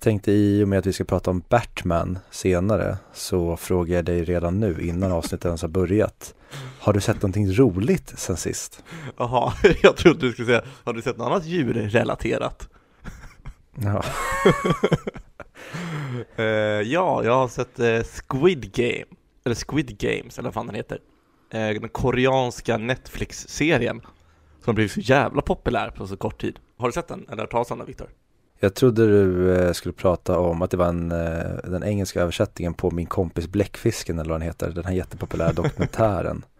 Tänkte i och med att vi ska prata om Batman senare så frågar jag dig redan nu innan avsnittet ens har börjat. Har du sett någonting roligt sen sist? Jaha, jag trodde du skulle säga, har du sett något annat djurrelaterat? Ja. Eh, ja, jag har sett eh, Squid Game, eller Squid Games, eller vad fan den heter. Eh, den koreanska Netflix-serien som blivit så jävla populär på så kort tid. Har du sett den, eller hört talas om den, Viktor? Jag trodde du eh, skulle prata om att det var en, eh, den engelska översättningen på Min kompis Bläckfisken eller vad den heter, den här jättepopulära dokumentären.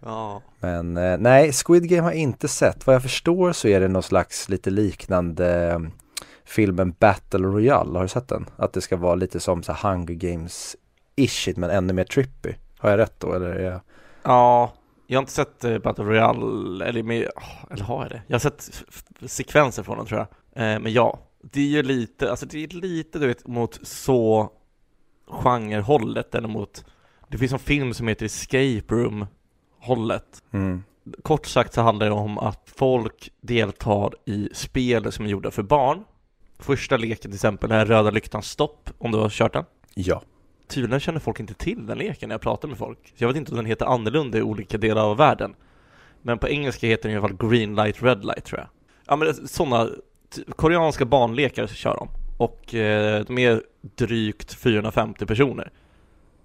Ja. Men eh, nej, Squid Game har jag inte sett. Vad jag förstår så är det någon slags lite liknande filmen Battle Royale, har du sett den? Att det ska vara lite som så Hunger Games-ish men ännu mer trippy. Har jag rätt då eller är jag... Ja, jag har inte sett Battle Royale, eller, med, eller har jag det? Jag har sett sekvenser från den tror jag. Eh, men ja, det är ju lite, alltså det är lite du vet mot så genrehållet eller mot, det finns en film som heter Escape Room hållet. Mm. Kort sagt så handlar det om att folk deltar i spel som är gjorda för barn. Första leken till exempel är Röda lyktan stopp, om du har kört den. Ja. Tydligen känner folk inte till den leken när jag pratar med folk. Så jag vet inte om den heter annorlunda i olika delar av världen. Men på engelska heter den i alla fall Green Light Red Light tror jag. Ja men sådana koreanska barnlekar kör de. Och eh, de är drygt 450 personer.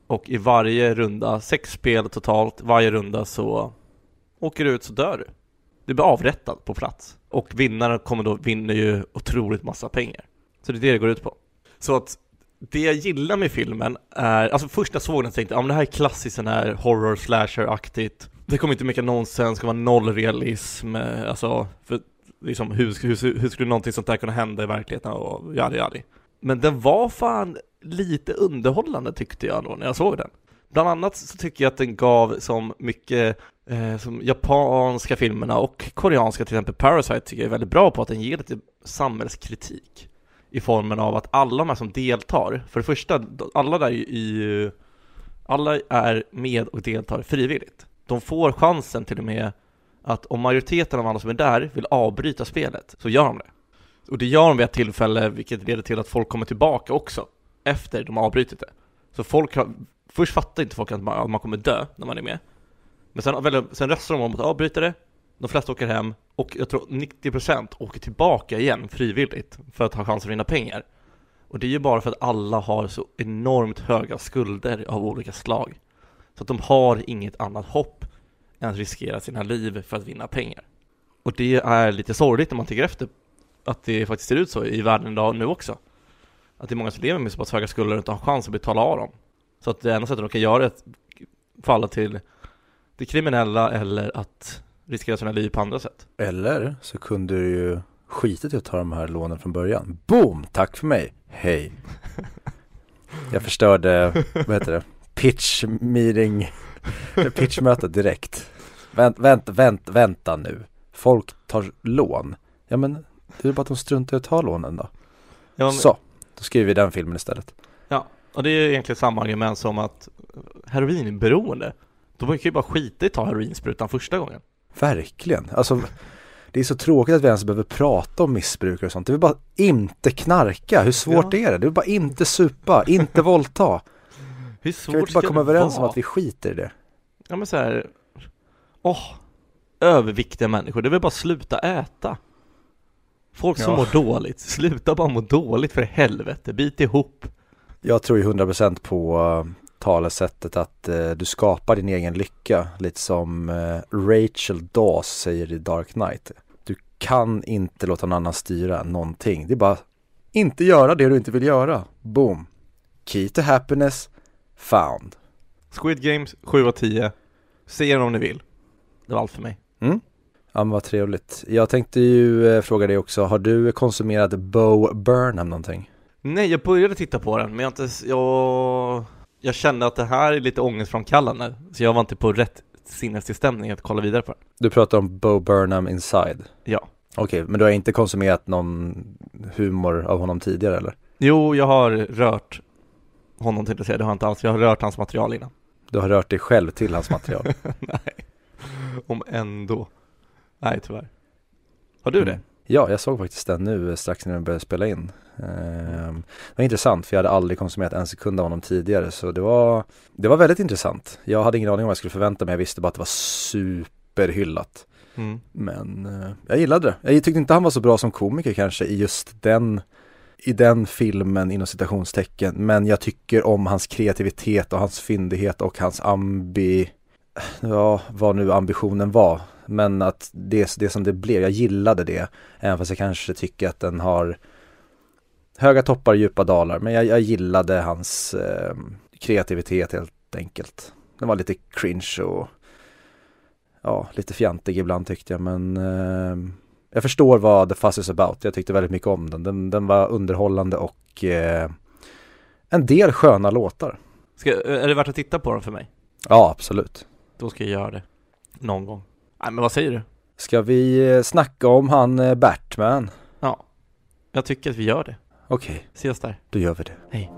Och i varje runda, sex spel totalt, varje runda så åker du ut så dör du. Du blir avrättad på plats. Och vinnaren kommer då, vinner ju otroligt massa pengar. Så det är det det går ut på. Så att det jag gillar med filmen är, alltså först när jag såg den tänkte jag, ah, men det här är klassiskt sån här horror slasher-aktigt. Det kommer inte mycket nonsens, det kommer vara noll realism, eh, alltså, för liksom hur, hur, hur skulle någonting sånt där kunna hända i verkligheten och yadi yadi. Men den var fan lite underhållande tyckte jag då när jag såg den. Bland annat så tycker jag att den gav som mycket eh, som japanska filmerna och koreanska till exempel Parasite tycker jag är väldigt bra på att den ger lite samhällskritik i formen av att alla de här som deltar, för det första, alla där i, alla är med och deltar frivilligt. De får chansen till och med att om majoriteten av alla som är där vill avbryta spelet, så gör de det. Och det gör de vid ett tillfälle, vilket leder till att folk kommer tillbaka också, efter de har avbrutit det. Så folk har, först fattar inte folk att man, att man kommer dö när man är med. Men sen, väl, sen röstar de om att avbryta det, de flesta åker hem och jag tror 90% åker tillbaka igen frivilligt för att ha chans att vinna pengar. Och det är ju bara för att alla har så enormt höga skulder av olika slag. Så att de har inget annat hopp än att riskera sina liv för att vinna pengar. Och det är lite sorgligt när man tänker efter att det faktiskt ser ut så i världen idag nu också. Att det är många som lever med så pass höga skulder och inte har chans att betala av dem. Så att det enda sättet de kan göra är att falla till det kriminella eller att riskera sina liv på andra sätt. Eller så kunde du ju skitit i att ta de här lånen från början. Boom! Tack för mig. Hej. Jag förstörde, vad heter det? Pitch meeting, pitchmötet direkt. Vänt, vänt, vänt, vänta nu. Folk tar lån. Ja men det är bara att de struntar i att ta lånen då. Ja, men, Så, då skriver vi den filmen istället. och det är egentligen samma argument som att heroinberoende, de kan ju bara skita i att ta heroinsprutan första gången. Verkligen. Alltså, det är så tråkigt att vi ens behöver prata om missbrukare och sånt. Det vill bara inte knarka. Hur svårt Ja. är det? Det vill bara inte supa, inte våldta. Hur svårt vi inte bara ska komma överens om att vi skiter i det? Ja men så här, åh, överviktiga människor, det vill bara sluta äta. Folk som Ja. mår dåligt, sluta bara må dawligt för helvete, bit ihop. Jag tror ju 100% på uh, talesättet att uh, du skapar din egen lycka. Lite som uh, Rachel Dawes säger i Dark Knight. Du kan inte låta någon annan styra någonting. Det är bara inte göra det du inte vill göra. Boom. Key to happiness found. Squid Games, 7 av 10. Se den om ni vill. Det var allt för mig. Mm. Ja men vad trevligt. Jag tänkte ju eh, fråga dig också, har du konsumerat Bo Burnham någonting? Nej, jag började titta på den, men jag inte, jag, jag kände att det här är lite ångestframkallande, så jag var inte på rätt sinnestillstämning att kolla vidare på den. Du pratar om Bo Burnham Inside. Ja. Okej, men du har inte konsumerat någon humor av honom tidigare eller? Jo, jag har rört honom till att säga, det har jag inte alls, jag har rört hans material innan. Du har rört dig själv till hans material? Nej, om ändå. Nej, tyvärr. Har du det? Mm. Ja, jag såg faktiskt den nu eh, strax när vi började spela in. Eh, det var intressant för jag hade aldrig konsumerat en sekund av honom tidigare så det var, det var väldigt intressant. Jag hade ingen aning om vad jag skulle förvänta mig, jag visste bara att det var superhyllat. Mm. Men eh, jag gillade det. Jag tyckte inte han var så bra som komiker kanske i just den i den filmen inom citationstecken men jag tycker om hans kreativitet och hans fyndighet och hans ambi ja, vad nu ambitionen var. Men att det, det som det blev, jag gillade det även fast jag kanske tycker att den har höga toppar och djupa dalar. Men jag, jag gillade hans eh, kreativitet helt enkelt. Den var lite cringe och ja, lite fjantig ibland tyckte jag men eh, jag förstår vad The Fuss is about. Jag tyckte väldigt mycket om den. Den, den var underhållande och eh, en del sköna låtar. Ska, är det värt att titta på den för mig? Ja, absolut. Då ska jag göra det. Någon gång. Nej men vad säger du? Ska vi eh, snacka om han eh, Batman? Ja. Jag tycker att vi gör det. Okej, Ses där. då gör vi det. Hej.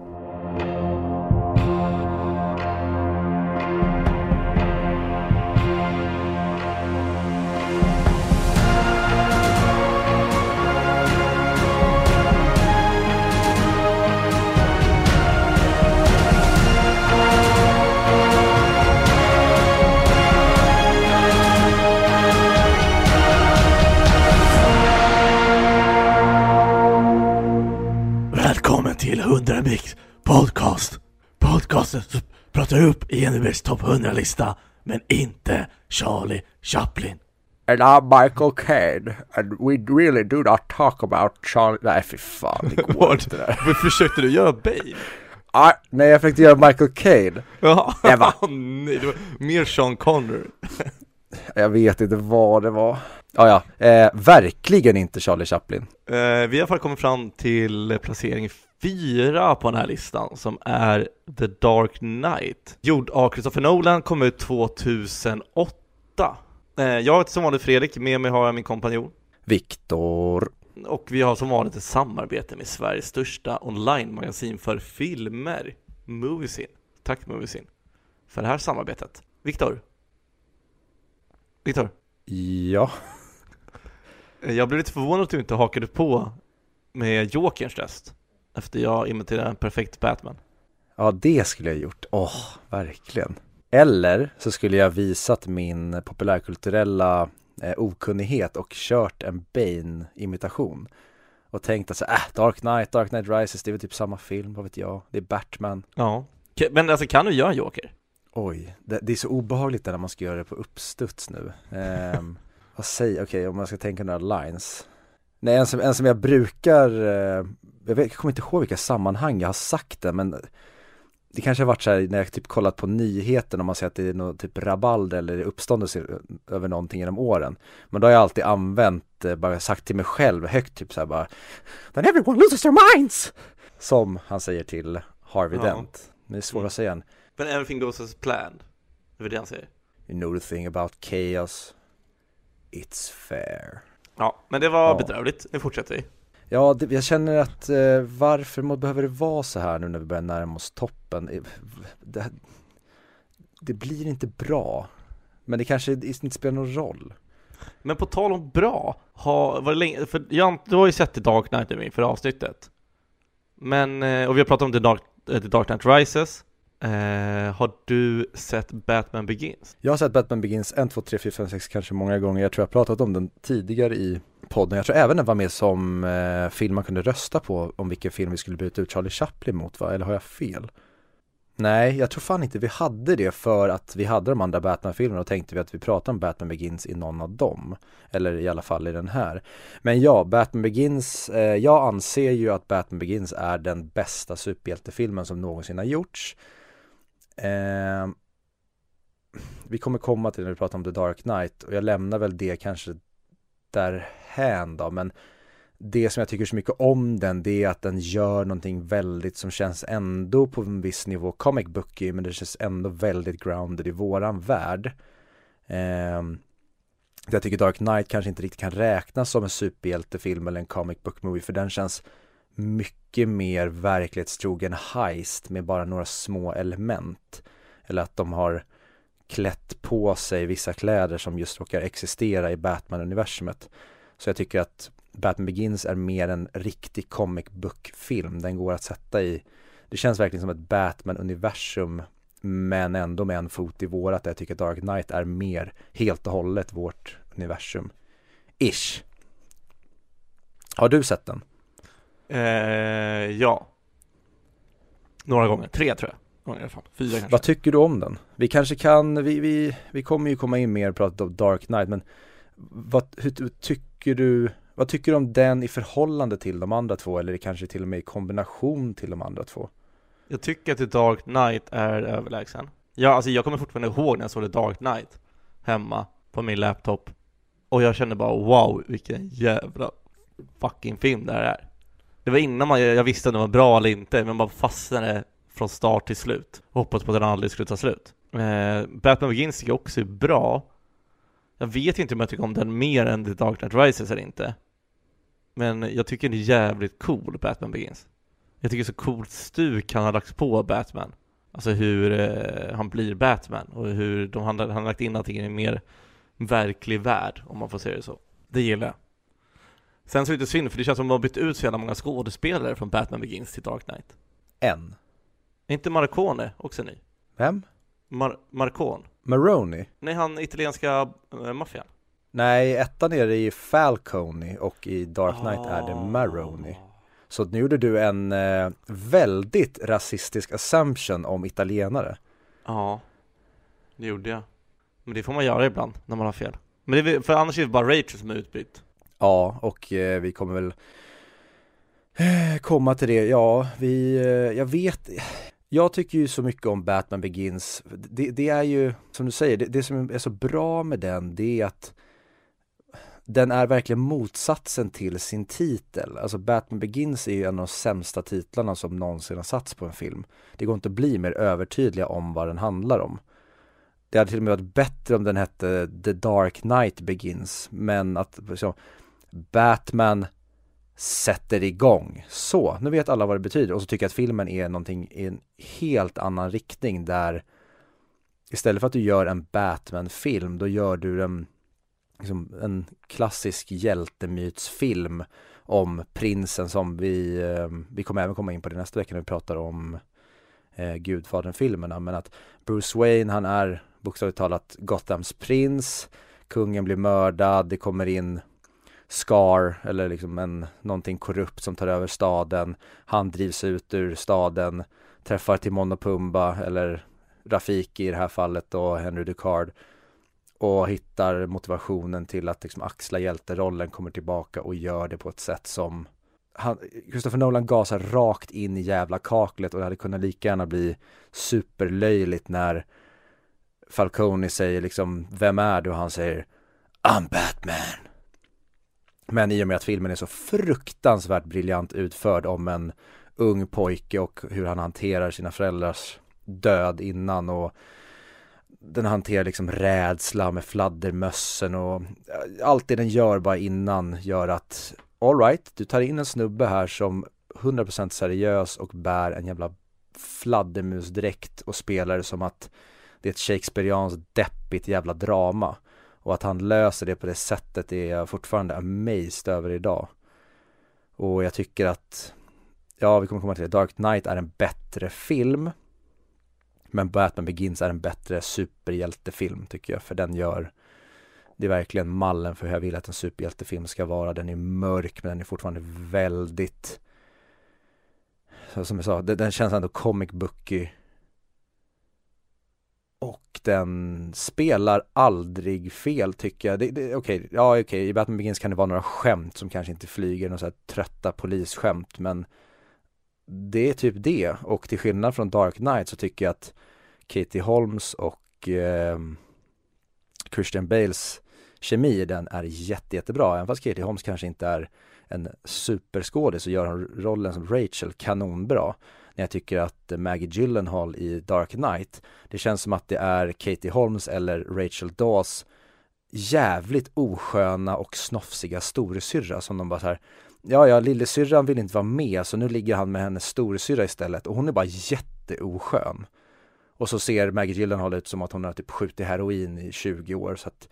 Välkommen till 100 Mix Podcast. Podcasten som pratar upp Enebys topp 100-lista, men inte Charlie Chaplin. And I'm Michael Caine and we really do not talk about Charlie... Nej fy fan, det går inte där. Men försökte du göra Bane? Ah, nej, jag försökte göra Michael Caine. Ja, Eva. nej, det var mer Sean Connery. Jag vet inte vad det var. Ah, ja, eh, verkligen inte Charlie Chaplin. Eh, vi har i alla fall kommit fram till placering fyra på den här listan som är The Dark Knight. Gjord av Christopher Nolan, kom ut 2008. Eh, jag heter som vanligt Fredrik, med mig har jag min kompanjon. Viktor. Och vi har som vanligt ett samarbete med Sveriges största online-magasin för filmer, Moviesin. Tack Moviesin för det här samarbetet. Viktor? Viktor? Ja. Eh, Jag blev lite förvånad att du inte hakade på med Jokerns röst efter jag imiterade en perfekt Batman. Ja, det skulle jag gjort. Åh, verkligen. Eller så skulle jag visat min populärkulturella eh, okunnighet och kört en Bane-imitation. Och tänkt att så, äh, Dark Knight, Dark Knight Rises, det är väl typ samma film, vad vet jag. Det är Batman. Ja. Men alltså kan du göra en Joker? Oj, det, det är så obehagligt när man ska göra det på uppstuds nu. Ehm, vad säger, okej om man ska tänka några lines. Nej, en som, en som jag brukar, eh, jag, vet, jag kommer inte ihåg vilka sammanhang jag har sagt det, men det kanske har varit så här när jag typ kollat på nyheten och man ser att det är något typ rabalder eller uppståndelse över någonting genom åren. Men då har jag alltid använt, eh, bara sagt till mig själv högt typ så här bara Then everyone loses their minds! Som han säger till Harvey Ja. Dent. Det är svårt att säga en Men everything goes as planned. Det är det han säger. You know the thing about chaos It's fair Ja, men det var Ja. bedrövligt. Nu fortsätter vi. Ja, det, jag känner att eh, varför må, behöver det vara så här nu när vi börjar närma oss toppen? Eh, Det, det blir inte bra Men det kanske inte spelar någon roll Men på tal om bra, har, var det länge, för jag, du har ju sett The Dark Knight i förra avsnittet. Men, eh, och vi har pratat om The Dark, eh, The Dark Knight Rises. Eh, har du sett Batman Begins? Jag har sett Batman Begins 1, 2, 3, 4, 5, 6 kanske många gånger Jag tror jag har pratat om den tidigare i podden Jag tror även den var med som eh, film man kunde rösta på om vilken film vi skulle byta ut Charlie Chaplin mot va? Eller har jag fel? Nej, jag tror fan inte vi hade det för att vi hade de andra Batman-filmerna och tänkte vi att vi pratar om Batman Begins i någon av dem. Eller i alla fall i den här. Men ja, Batman Begins, eh, jag anser ju att Batman Begins är den bästa superhjältefilmen som någonsin har gjorts. Eh, vi kommer komma till när vi pratar om The Dark Knight och jag lämnar väl det kanske därhän då, men det som jag tycker så mycket om den det är att den gör någonting väldigt som känns ändå på en viss nivå comic booky men det känns ändå väldigt grounded i våran värld. Eh, jag tycker Dark Knight kanske inte riktigt kan räknas som en superhjältefilm eller en comic book movie för den känns mycket mer verklighetstrogen heist med bara några små element. Eller att de har klätt på sig vissa kläder som just råkar existera i Batman-universumet. Så jag tycker att Batman Begins är mer en riktig comic book-film. Den går att sätta i, det känns verkligen som ett Batman-universum men ändå med en fot i vårat där jag tycker att Dark Knight är mer helt och hållet vårt universum. Ish. Har du sett den? Eh, ja. Några gånger, tre tror jag. Gånger. Fyra kanske. Vad tycker du om den? Vi kanske kan, vi, vi, vi kommer ju komma in mer och prata om Dark Knight men vad hur, tycker du, vad tycker du om den i förhållande till de andra två eller kanske till och med i kombination till de andra två? Jag tycker att The Dark Knight är överlägsen. Ja, alltså jag kommer fortfarande ihåg när jag såg The Dark Knight hemma på min laptop och jag kände bara wow, vilken jävla fucking film det här är. Det var innan man, jag visste om den var bra eller inte, men man fastnade från start till slut och hoppades på att den aldrig skulle ta slut. Eh, Batman Begins tycker jag också är bra. Jag vet inte om jag tycker om den mer än The Dark Knight Rises eller inte. Men jag tycker den är jävligt cool, Batman Begins. Jag tycker så coolt stuk han har lagt på Batman. Alltså hur eh, han blir Batman och hur de, han, han har lagt in allting i en mer verklig värld, om man får säga det så. Det gillar jag. Sen så är det synd, för det känns som att de har bytt ut så jävla många skådespelare från Batman Begins till Dark Knight. En. Är inte Marcone också ny? Vem? Mar Marcone? Maroney? Nej, han italienska äh, maffian. Nej, ettan är det i Falcone och i Dark Knight oh. är det Ah. Maroney. Så nu gjorde du en eh, väldigt rasistisk assumption om italienare. Ja, det gjorde jag. Men det får man göra ibland när man har fel. Men det är, för annars är det bara Rachel som är utbytt. Ja, och eh, vi kommer väl eh, komma till det. Ja, vi, eh, jag vet, jag tycker ju så mycket om Batman Begins. Det, det är ju, som du säger, det, det som är så bra med den, det är att den är verkligen motsatsen till sin titel. Alltså Batman Begins är ju en av de sämsta titlarna som någonsin har satts på en film. Det går inte att bli mer övertydliga om vad den handlar om. Det hade till och med varit bättre om den hette The Dark Knight Begins, men att liksom, Batman sätter igång. Så, nu vet alla vad det betyder och så tycker jag att filmen är någonting i en helt annan riktning där istället för att du gör en Batman-film, då gör du en, liksom, en klassisk hjältemytsfilm om prinsen som vi, ehm, vi kommer även komma in på det nästa vecka när vi pratar om eh, Gudfadern-filmerna, men att Bruce Wayne, han är bokstavligt talat Gothams prins, kungen blir mördad, det kommer in Scar eller liksom en, någonting korrupt som tar över staden. Han drivs ut ur staden, träffar Timon och Pumba eller Rafiki i det här fallet och Henry Ducard och hittar motivationen till att liksom axla hjälterollen, kommer tillbaka och gör det på ett sätt som han, Christopher Nolan gasar rakt in i jävla kaklet och det hade kunnat lika gärna bli superlöjligt när Falcone säger liksom, vem är du? Och han säger, I'm Batman. Men i och med att filmen är så fruktansvärt briljant utförd om en ung pojke och hur han hanterar sina föräldrars död innan och den hanterar liksom rädsla med fladdermössen och eh, allt det den gör bara innan gör att alright, du tar in en snubbe här som 100% seriös och bär en jävla fladdermusdräkt och spelar det som att det är ett Shakespeareanskt deppigt jävla drama. Och att han löser det på det sättet är jag fortfarande amazed över idag. Och jag tycker att, ja vi kommer komma till det, Dark Knight är en bättre film. Men Batman Begins är en bättre superhjältefilm tycker jag, för den gör det är verkligen mallen för hur jag vill att en superhjältefilm ska vara. Den är mörk men den är fortfarande väldigt så som jag sa, den, den känns ändå comic booky och den spelar aldrig fel tycker jag. Det, det, okej, okay, ja okej, okay. i Batman Begins kan det vara några skämt som kanske inte flyger, några så här trötta polisskämt, men det är typ det. Och till skillnad från Dark Knight så tycker jag att Katie Holmes och eh, Christian Bales kemi i den är jätte, jättebra. Även fast Katie Holmes kanske inte är en superskådis så gör hon rollen som Rachel kanonbra när jag tycker att Maggie Gyllenhaal i Dark Knight det känns som att det är Katie Holmes eller Rachel Dawes jävligt osköna och snofsiga storasyrra som de bara så här Ja, ja, lillasyrran vill inte vara med så nu ligger han med hennes storasyrra istället och hon är bara jätteoskön. Och så ser Maggie Gyllenhaal ut som att hon har typ skjutit heroin i 20 år så att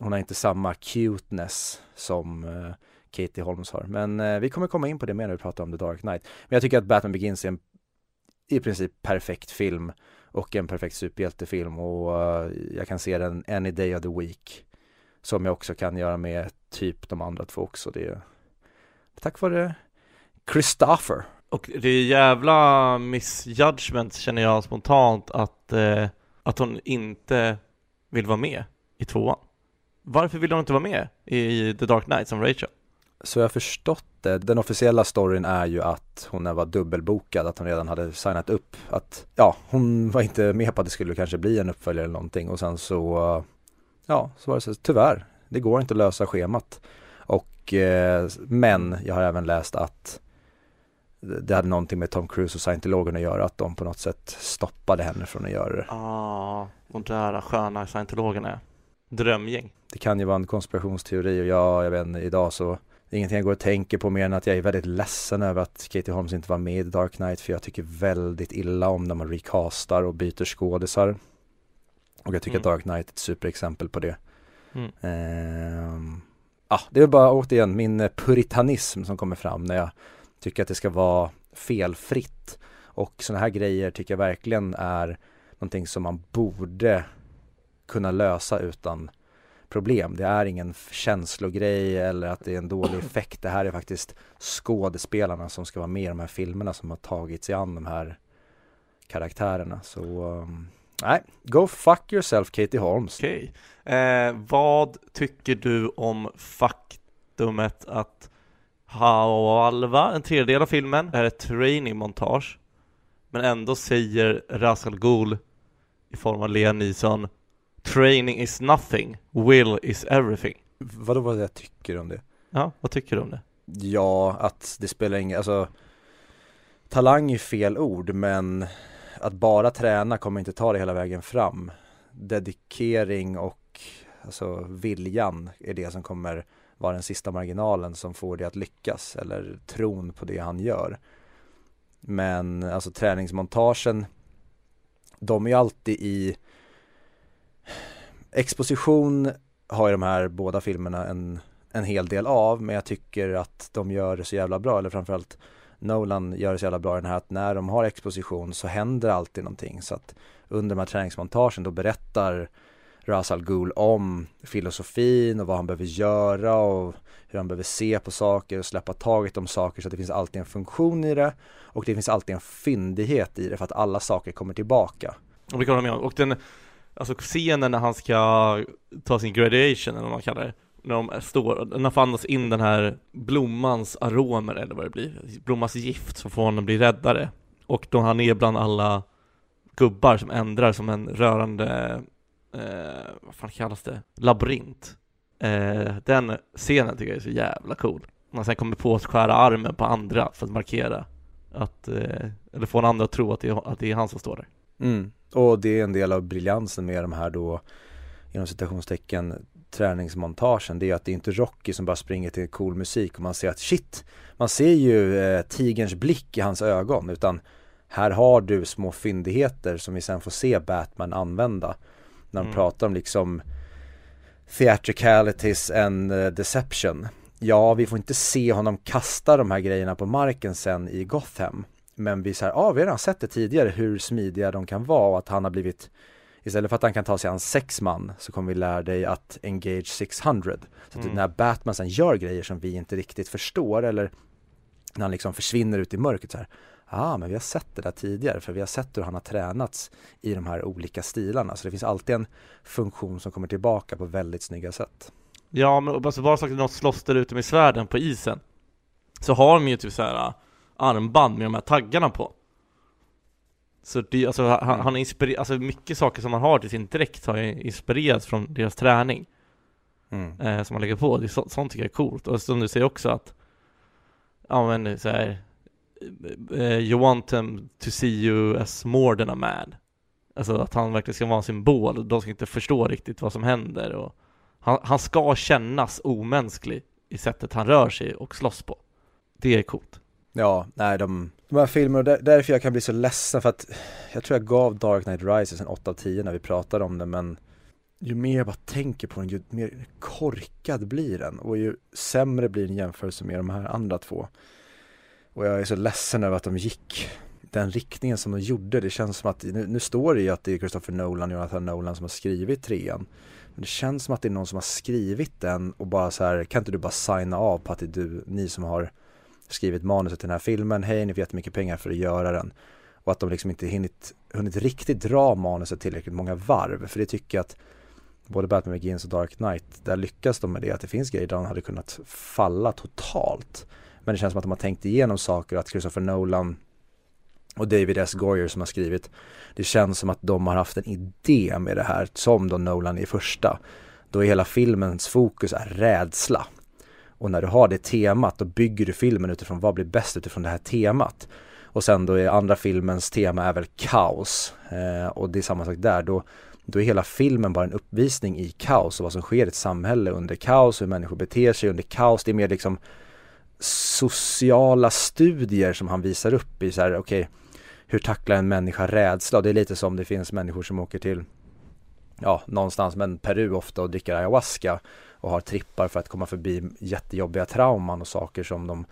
hon har inte samma cuteness som eh, Katie Holmes har. Men eh, vi kommer komma in på det mer när vi pratar om The Dark Knight. Men jag tycker att Batman Begins är en i princip perfekt film och en perfekt superhjältefilm och uh, jag kan se den any day of the week. Som jag också kan göra med typ de andra två också. Det är tack vare Christopher. Och det är jävla misjudgment känner jag spontant att, eh, att hon inte vill vara med i tvåan. Varför vill hon inte vara med i The Dark Knight som Rachel? Så jag har förstått det. Den officiella storyn är ju att hon var dubbelbokad, att hon redan hade signat upp. Att ja, hon var inte med på att det skulle kanske bli en uppföljare eller någonting och sen så, ja, så var det så tyvärr, det går inte att lösa schemat. Och, eh, men jag har även läst att det hade någonting med Tom Cruise och scientologerna att göra, att de på något sätt stoppade henne från att göra det. Ja, ah, de där sköna scientologerna, drömgäng. Det kan ju vara en konspirationsteori och ja, jag vet inte, idag så det är ingenting jag går och tänker på mer än att jag är väldigt ledsen över att Katie Holmes inte var med i Dark Knight för jag tycker väldigt illa om när man recastar och byter skådisar. Och jag tycker mm. att Dark Knight är ett superexempel på det. Mm. Ehm, ah, det är bara återigen min puritanism som kommer fram när jag tycker att det ska vara felfritt. Och sådana här grejer tycker jag verkligen är någonting som man borde kunna lösa utan problem. Det är ingen känslogrej eller att det är en dålig effekt. Det här är faktiskt skådespelarna som ska vara med i de här filmerna som har tagit sig an de här karaktärerna. Så um, nej, go fuck yourself Katie Holmes. Okej. Okay. Eh, vad tycker du om faktumet att halva, en tredjedel av filmen, är ett trainingmontage men ändå säger Razal Ghul i form av Lea Nison Training is nothing, will is everything. Vadå vad jag tycker om det? Ja, vad tycker du om det? Ja, att det spelar ingen, alltså Talang är fel ord men att bara träna kommer inte ta det hela vägen fram. Dedikering och alltså viljan är det som kommer vara den sista marginalen som får det att lyckas eller tron på det han gör. Men alltså träningsmontagen de är ju alltid i Exposition har ju de här båda filmerna en, en hel del av men jag tycker att de gör det så jävla bra eller framförallt Nolan gör det så jävla bra i den här att när de har exposition så händer alltid någonting. Så att under de här träningsmontagen då berättar Ra's al Ghul om filosofin och vad han behöver göra och hur han behöver se på saker och släppa taget om saker. Så att det finns alltid en funktion i det och det finns alltid en fyndighet i det för att alla saker kommer tillbaka. Och kan med och den Alltså scenen när han ska ta sin graduation eller vad man kallar det När de står, när han får andas in den här blommans aromer eller vad det blir Blommans gift som får honom att bli räddare Och då han är bland alla gubbar som ändrar som en rörande eh, Vad fan kallas det? Labyrint eh, Den scenen tycker jag är så jävla cool Man sen kommer på att skära armen på andra för att markera att, eh, eller få en andra att tro att det, är, att det är han som står där mm. Och det är en del av briljansen med de här då inom citationstecken träningsmontagen. Det är att det är inte Rocky som bara springer till cool musik och man ser att shit man ser ju eh, tigerns blick i hans ögon. Utan här har du små fyndigheter som vi sen får se Batman använda. När de mm. pratar om liksom theatricalities and uh, deception. Ja vi får inte se honom kasta de här grejerna på marken sen i Gotham men vi säger, ja ah, vi har redan sett det tidigare hur smidiga de kan vara och att han har blivit Istället för att han kan ta sig an sex man så kommer vi lära dig att engage 600 Så att mm. när Batman sen gör grejer som vi inte riktigt förstår eller när han liksom försvinner ut i mörkret så här Ja, ah, men vi har sett det där tidigare för vi har sett hur han har tränats i de här olika stilarna. Så det finns alltid en funktion som kommer tillbaka på väldigt snygga sätt. Ja, men alltså bara sagt något slåss där ute med svärden på isen så har de ju typ så här armband med de här taggarna på. Så det, alltså, han, mm. han inspirerar, alltså mycket saker som han har till sin dräkt har inspirerats från deras träning. Mm. Eh, som han lägger på, det, så, sånt tycker jag är coolt. Och som du säger också att, ja men så här, uh, you want them to see you as more than a man. Alltså att han verkligen ska vara en symbol, de ska inte förstå riktigt vad som händer och han, han ska kännas omänsklig i sättet han rör sig och slåss på. Det är coolt. Ja, nej de, de här filmerna, där, därför jag kan bli så ledsen för att jag tror jag gav Dark Knight Rises en 8 av 10 när vi pratade om det men ju mer jag bara tänker på den, ju mer korkad blir den och ju sämre blir den jämförelse med de här andra två. Och jag är så ledsen över att de gick den riktningen som de gjorde. Det känns som att, nu, nu står det ju att det är Christopher Nolan och Jonathan Nolan som har skrivit trean. Men det känns som att det är någon som har skrivit den och bara så här, kan inte du bara signa av på att det är du, ni som har skrivit manuset till den här filmen, hej ni får jättemycket pengar för att göra den. Och att de liksom inte hunnit, hunnit riktigt dra manuset tillräckligt många varv, för det tycker jag att både Batman Begins och Dark Knight, där lyckas de med det, att det finns grejer där de hade kunnat falla totalt. Men det känns som att de har tänkt igenom saker och att Christopher Nolan och David S. Goyer som har skrivit, det känns som att de har haft en idé med det här, som då Nolan i första. Då är hela filmens fokus är rädsla. Och när du har det temat, då bygger du filmen utifrån vad blir bäst utifrån det här temat. Och sen då är andra filmens tema är väl kaos. Eh, och det är samma sak där. Då, då är hela filmen bara en uppvisning i kaos och vad som sker i ett samhälle under kaos, hur människor beter sig under kaos. Det är mer liksom sociala studier som han visar upp i så här, okej, okay, hur tacklar en människa rädsla? Och det är lite som det finns människor som åker till, ja, någonstans, men Peru ofta och dricker ayahuasca och har trippar för att komma förbi jättejobbiga trauman och saker som de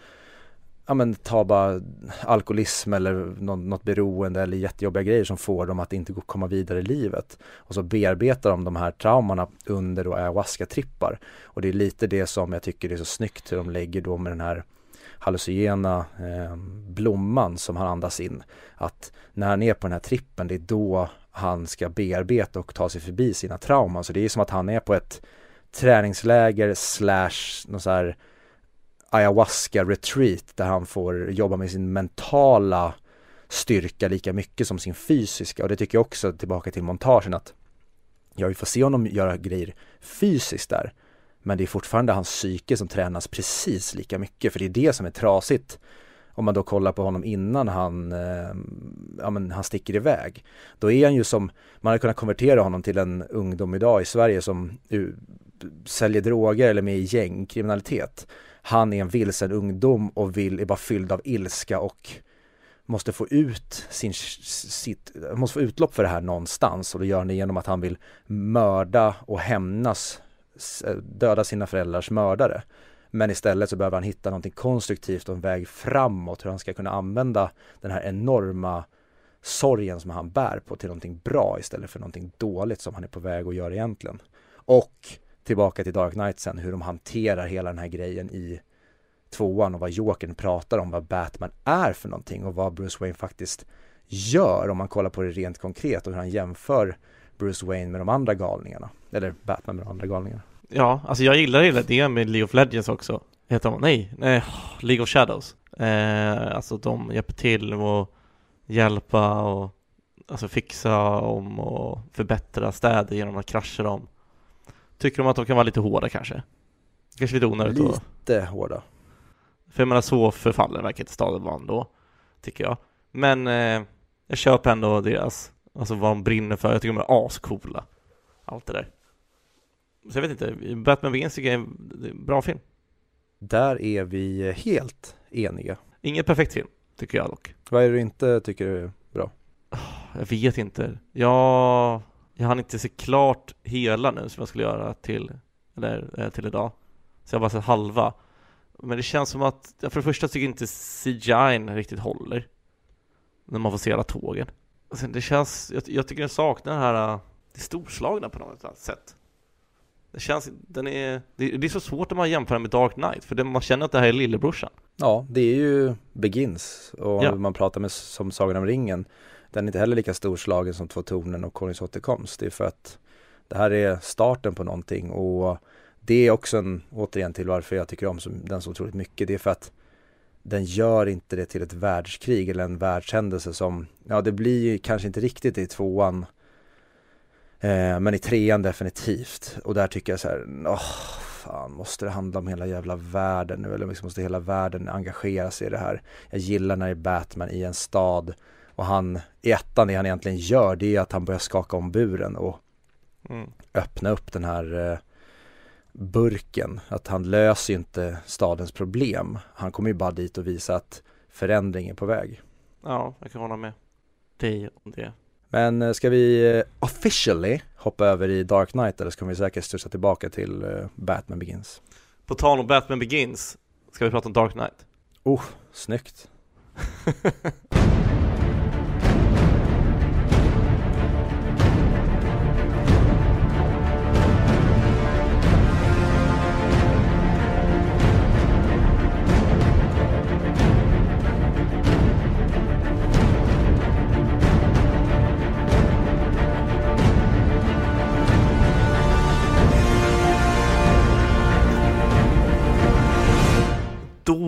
ja men ta bara alkoholism eller något, något beroende eller jättejobbiga grejer som får dem att inte komma vidare i livet. Och så bearbetar de de här traumorna under då ayahuasca-trippar. Och det är lite det som jag tycker är så snyggt hur de lägger då med den här hallucinogena eh, blomman som han andas in. Att när han är på den här trippen, det är då han ska bearbeta och ta sig förbi sina trauman. Så det är som att han är på ett träningsläger slash någon så här ayahuasca retreat där han får jobba med sin mentala styrka lika mycket som sin fysiska och det tycker jag också tillbaka till montagen att ja, vi får se honom göra grejer fysiskt där men det är fortfarande hans psyke som tränas precis lika mycket för det är det som är trasigt om man då kollar på honom innan han, eh, ja men han sticker iväg. Då är han ju som, man hade kunnat konvertera honom till en ungdom idag i Sverige som uh, säljer droger eller med i gängkriminalitet han är en vilsen ungdom och vill, är bara fylld av ilska och måste få ut sin, sitt, måste få utlopp för det här någonstans och det gör han det genom att han vill mörda och hämnas, döda sina föräldrars mördare. Men istället så behöver han hitta någonting konstruktivt och en väg framåt hur han ska kunna använda den här enorma sorgen som han bär på till någonting bra istället för någonting dåligt som han är på väg att göra egentligen. Och tillbaka till Dark Knight sen, hur de hanterar hela den här grejen i tvåan och vad Jokern pratar om, vad Batman är för någonting och vad Bruce Wayne faktiskt gör om man kollar på det rent konkret och hur han jämför Bruce Wayne med de andra galningarna, eller Batman med de andra galningarna. Ja, alltså jag gillar hela det med League of Legends också. Heter de? Nej, nej, League of Shadows. Eh, alltså de hjälper till och hjälpa och alltså fixa om och förbättra städer genom att krascha dem. Tycker de att de kan vara lite hårda kanske? Kanske lite onödigt Lite då. hårda. För jag menar så förfallen verkar inte staden vara ändå, tycker jag. Men eh, jag köper ändå deras, alltså vad de brinner för. Jag tycker de är ascoola. Allt det där. Så jag vet inte, Batman Begins tycker jag är en bra film. Där är vi helt eniga. Ingen perfekt film, tycker jag dock. Vad är det du inte tycker är bra? Jag vet inte. Jag jag hann inte se klart hela nu som jag skulle göra till, eller, eh, till idag. Så jag har bara sett halva. Men det känns som att, för det första tycker jag inte CGI riktigt håller. När man får se alla tågen. Alltså det känns, jag, jag tycker den saknar den här, det storslagna på något sätt. Det känns, den är, det, det är så svårt när man jämför med Dark Knight, för det, man känner att det här är lillebrorsan. Ja, det är ju Begins, och ja. man pratar med som Sagan om ringen den är inte heller lika storslagen som Två tornen och Konungens återkomst. Det är för att det här är starten på någonting och det är också en, återigen till varför jag tycker om den så otroligt mycket. Det är för att den gör inte det till ett världskrig eller en världshändelse som, ja det blir kanske inte riktigt i tvåan men i trean definitivt. Och där tycker jag så här, åh, fan, måste det handla om hela jävla världen nu eller liksom måste hela världen engagera sig i det här? Jag gillar när det är Batman i en stad och han, i ettan, det han egentligen gör, det är att han börjar skaka om buren och mm. öppna upp den här eh, burken. Att han löser inte stadens problem. Han kommer ju bara dit och visa att förändring är på väg. Ja, jag kan hålla med dig om det. Men eh, ska vi eh, officially hoppa över i Dark Knight eller ska vi säkert studsa tillbaka till eh, Batman Begins? På tal om Batman Begins, ska vi prata om Dark Knight? Oh, snyggt.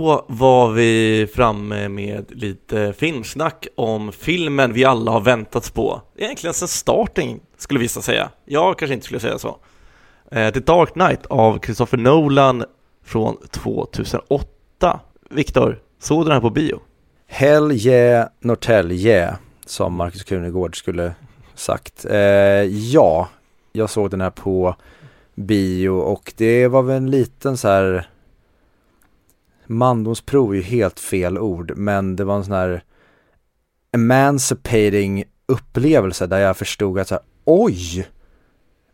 Då var vi framme med lite filmsnack om filmen vi alla har väntats på. Egentligen sedan starten, skulle vissa säga. Jag kanske inte skulle säga så. Eh, The Dark Knight av Christopher Nolan från 2008. Viktor, såg du den här på bio? Hell yeah, Norrtälje, som Marcus Krunegård skulle sagt. Eh, ja, jag såg den här på bio och det var väl en liten så här mandomsprov är ju helt fel ord, men det var en sån här emancipating upplevelse där jag förstod att så här, oj,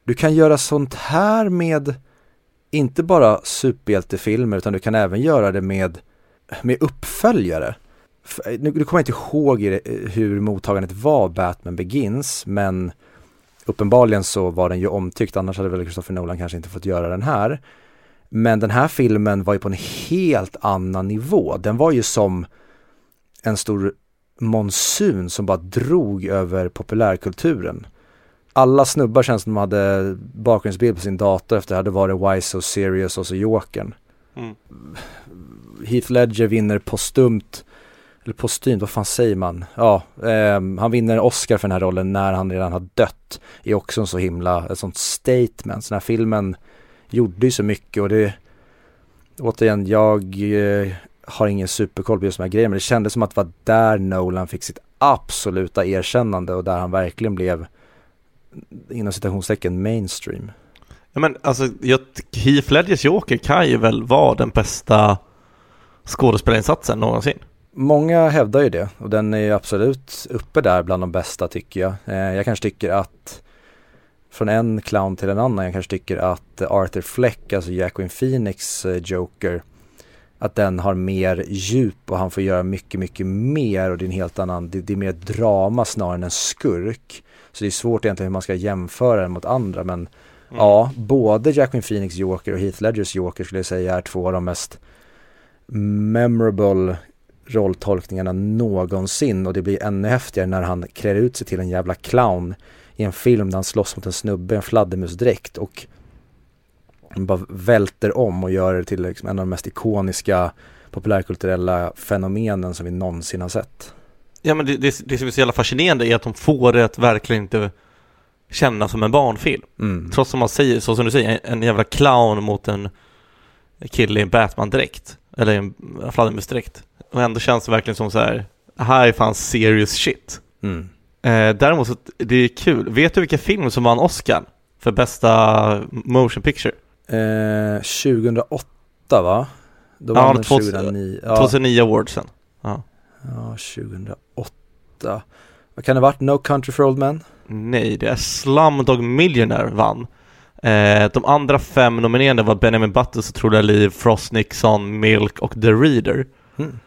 du kan göra sånt här med inte bara superhjältefilmer utan du kan även göra det med, med uppföljare. Nu, nu kommer jag inte ihåg hur mottagandet var Batman Begins men uppenbarligen så var den ju omtyckt annars hade väl Christopher Nolan kanske inte fått göra den här. Men den här filmen var ju på en helt annan nivå. Den var ju som en stor monsun som bara drog över populärkulturen. Alla snubbar känns som de hade bakgrundsbild på sin dator efter det hade varit Why So Serious och så Jokern. Mm. Heath Ledger vinner postumt, eller postumt, vad fan säger man? Ja, eh, han vinner en Oscar för den här rollen när han redan har dött. är också en så himla, ett sånt statement. Så den här filmen gjorde ju så mycket och det återigen, jag eh, har ingen superkoll på just de här grejerna men det kändes som att det var där Nolan fick sitt absoluta erkännande och där han verkligen blev inom citationstecken mainstream. Ja men alltså, jag, Heath Ledgers Joker kan ju väl vara den bästa skådespelarinsatsen någonsin. Många hävdar ju det och den är ju absolut uppe där bland de bästa tycker jag. Eh, jag kanske tycker att från en clown till en annan. Jag kanske tycker att Arthur Fleck, alltså Jacqueline Phoenix eh, Joker, att den har mer djup och han får göra mycket, mycket mer och det är en helt annan, det, det är mer drama snarare än en skurk. Så det är svårt egentligen hur man ska jämföra den mot andra men mm. ja, både Jacqueline Phoenix Joker och Heath Ledgers Joker skulle jag säga är två av de mest memorable rolltolkningarna någonsin och det blir ännu häftigare när han klär ut sig till en jävla clown i en film där han slåss mot en snubbe i en fladdermusdräkt och bara välter om och gör det till liksom en av de mest ikoniska populärkulturella fenomenen som vi någonsin har sett. Ja men det, det, det som är så jävla fascinerande är att de får det att verkligen inte kännas som en barnfilm. Mm. Trots som man säger, så som du säger, en jävla clown mot en kille i en Batman-dräkt. Eller en fladdermusdräkt. Och ändå känns det verkligen som så här, här är fan serious shit. Mm. Eh, däremot så, det är kul. Vet du vilken film som vann Oscar för bästa motion picture? Eh, 2008 va? Då vann ja, 2009. Ja. 2009 awardsen. Ja. ja, 2008. Vad kan det varit? No Country for Old Men? Nej, det är Slumdog Millionaire vann. Eh, de andra fem nominerade var Benjamin Buttons, Otroliga Liv, Frost Nixon, Milk och The Reader. Mm.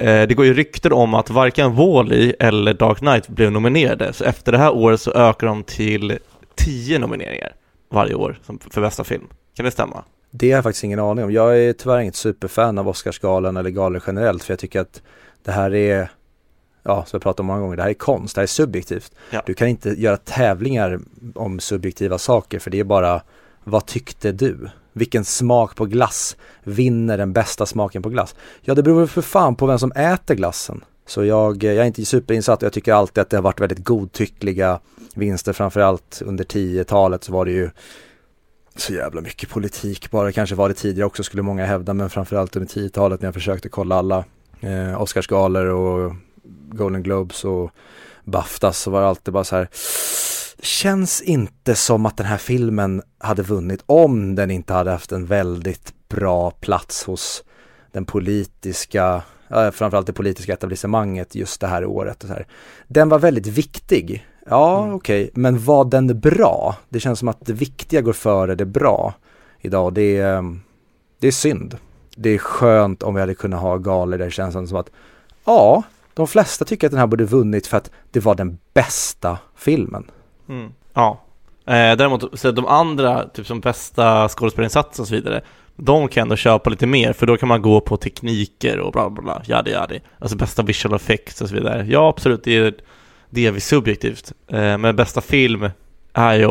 Eh, det går ju rykten om att varken Wall-E eller Dark Knight blev nominerade, så efter det här året så ökar de till tio nomineringar varje år för bästa film. Kan det stämma? Det har jag faktiskt ingen aning om. Jag är tyvärr inget superfan av Oscarsgalan eller galor generellt, för jag tycker att det här är ja, som jag pratat om många gånger, det här är konst, det här är subjektivt. Ja. Du kan inte göra tävlingar om subjektiva saker för det är bara, vad tyckte du? Vilken smak på glass vinner den bästa smaken på glass? Ja, det beror för fan på vem som äter glassen. Så jag, eh, jag är inte superinsatt och jag tycker alltid att det har varit väldigt godtyckliga vinster, framförallt under 10-talet så var det ju så jävla mycket politik bara, kanske var det tidigare också skulle många hävda, men framförallt under 10-talet när jag försökte kolla alla eh, Oscarsgalor och Golden Globes och Baftas så var det alltid bara så här känns inte som att den här filmen hade vunnit om den inte hade haft en väldigt bra plats hos den politiska, framförallt det politiska etablissemanget just det här året. Och så här. Den var väldigt viktig Ja, Mm. okej, men var den bra? Det känns som att det viktiga går före det bra idag. Det är, ehm, det är synd. Det är skönt om vi hade kunnat ha galor där det känns som att ja, de flesta tycker att den här borde vunnit för att det var den bästa filmen. Mm. Ja. Eh, däremot, så de andra, typ som bästa skådespelarinsats och så vidare, de kan ändå köpa lite mer, för då kan man gå på tekniker och bla bla bla, yadi yadi. Alltså bästa visual effects och så vidare. Ja, absolut, det är, delvis subjektivt. Eh, men bästa film är ju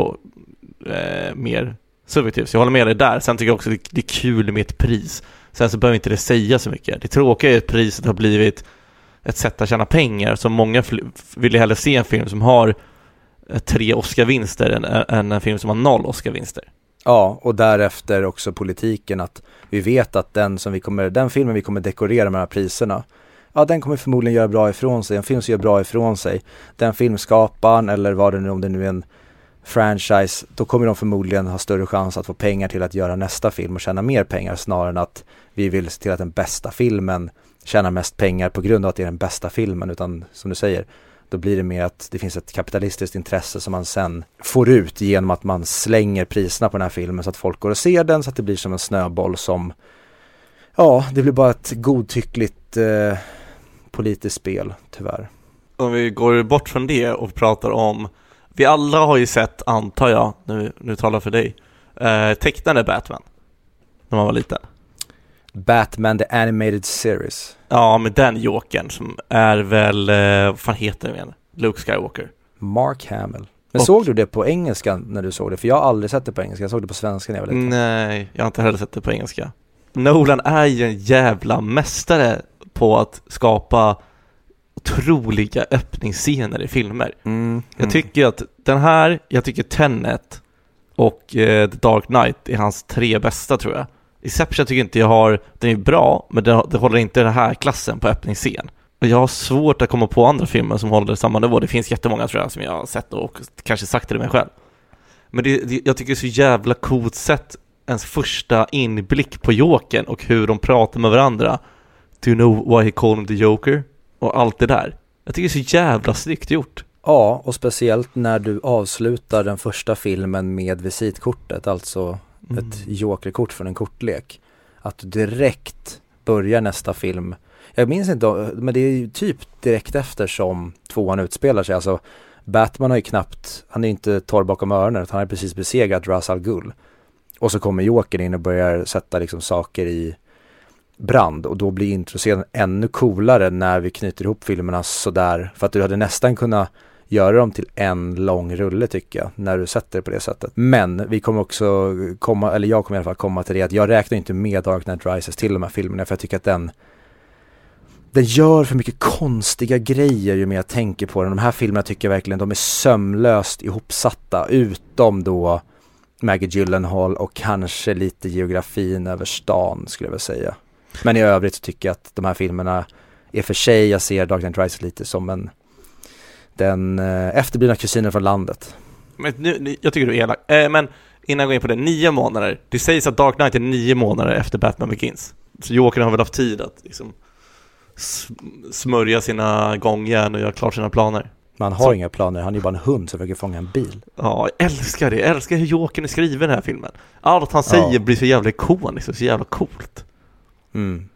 eh, mer subjektivt, så jag håller med dig där. Sen tycker jag också det, det är kul med ett pris. Sen så behöver inte det säga så mycket. Det tråkiga är att priset har blivit ett sätt att tjäna pengar, så många vill ju hellre se en film som har tre Oscar-vinster än, än en film som har noll Oscar-vinster. Ja, och därefter också politiken att vi vet att den som vi kommer, den filmen vi kommer dekorera med de här priserna, ja den kommer förmodligen göra bra ifrån sig, en film som gör bra ifrån sig, den filmskaparen eller vad det nu, om det nu är en franchise, då kommer de förmodligen ha större chans att få pengar till att göra nästa film och tjäna mer pengar snarare än att vi vill se till att den bästa filmen tjänar mest pengar på grund av att det är den bästa filmen, utan som du säger, då blir det mer att det finns ett kapitalistiskt intresse som man sen får ut genom att man slänger priserna på den här filmen så att folk går och ser den så att det blir som en snöboll som Ja, det blir bara ett godtyckligt eh, politiskt spel, tyvärr. Om vi går bort från det och pratar om Vi alla har ju sett, antar jag, nu, nu talar jag för dig eh, Tecknade Batman När man var liten Batman the Animated Series. Ja, med den Jokern som är väl, eh, vad fan heter den igen? Luke Skywalker Mark Hamill. Men Och- såg du det på engelska när du såg det? För jag har aldrig sett det på engelska, jag såg det på svenska när jag var liten. Nej, jag har inte heller sett det på engelska Nolan är ju en jävla mästare på att skapa otroliga öppningsscener i filmer Mm. Jag tycker att den här, jag tycker Tenet och eh, The Dark Knight är hans tre bästa tror jag. Inception tycker inte jag har, den är bra, men den, den håller inte den här klassen på öppningsscen. Och jag har svårt att komma på andra filmer som håller samma nivå. Det finns jättemånga tror jag som jag har sett och kanske sagt till mig själv. Men det, det, jag tycker det är så jävla coolt sätt, ens första inblick på Jokern och hur de pratar med varandra. Do you know why he called him the Joker? Och allt det där. Jag tycker det är så jävla snyggt gjort. Ja, och speciellt när du avslutar den första filmen med visitkortet, alltså Mm. ett jokerkort från en kortlek. Att du direkt börjar nästa film. Jag minns inte, men det är ju typ direkt efter som tvåan utspelar sig. Alltså Batman har ju knappt, han är ju inte torr bakom öronen, utan han har precis besegrat Ra's al Ghul. Och så kommer Jokern in och börjar sätta liksom saker i brand och då blir introscenen ännu coolare när vi knyter ihop filmerna sådär. För att du hade nästan kunnat göra dem till en lång rulle tycker jag, när du sätter det på det sättet. Men vi kommer också komma, eller jag kommer i alla fall komma till det att jag räknar inte med Dark Knight Rises till de här filmerna för jag tycker att den den gör för mycket konstiga grejer ju mer jag tänker på den. De här filmerna tycker jag verkligen de är sömlöst ihopsatta utom då Maggie Gyllenhaal och kanske lite geografin över stan skulle jag vilja säga. Men i övrigt så tycker jag att de här filmerna är för sig, jag ser Dark Knight Rises lite som en den eh, efterblivna kusinen från landet. Men nu, jag tycker du är elak. Eh, men innan jag går in på det, nio månader. Det sägs att Dark Knight är nio månader efter Batman Begins. Så Jokern har väl haft tid att liksom smörja sina gångjärn och göra klart sina planer. Man har Så- inga planer, han är ju bara en hund som försöker fånga en bil. Ja, jag älskar det. Jag älskar hur Jokern är skriven i den här filmen. Allt han säger Ja. blir så jävla ikoniskt och så jävla coolt. Mm.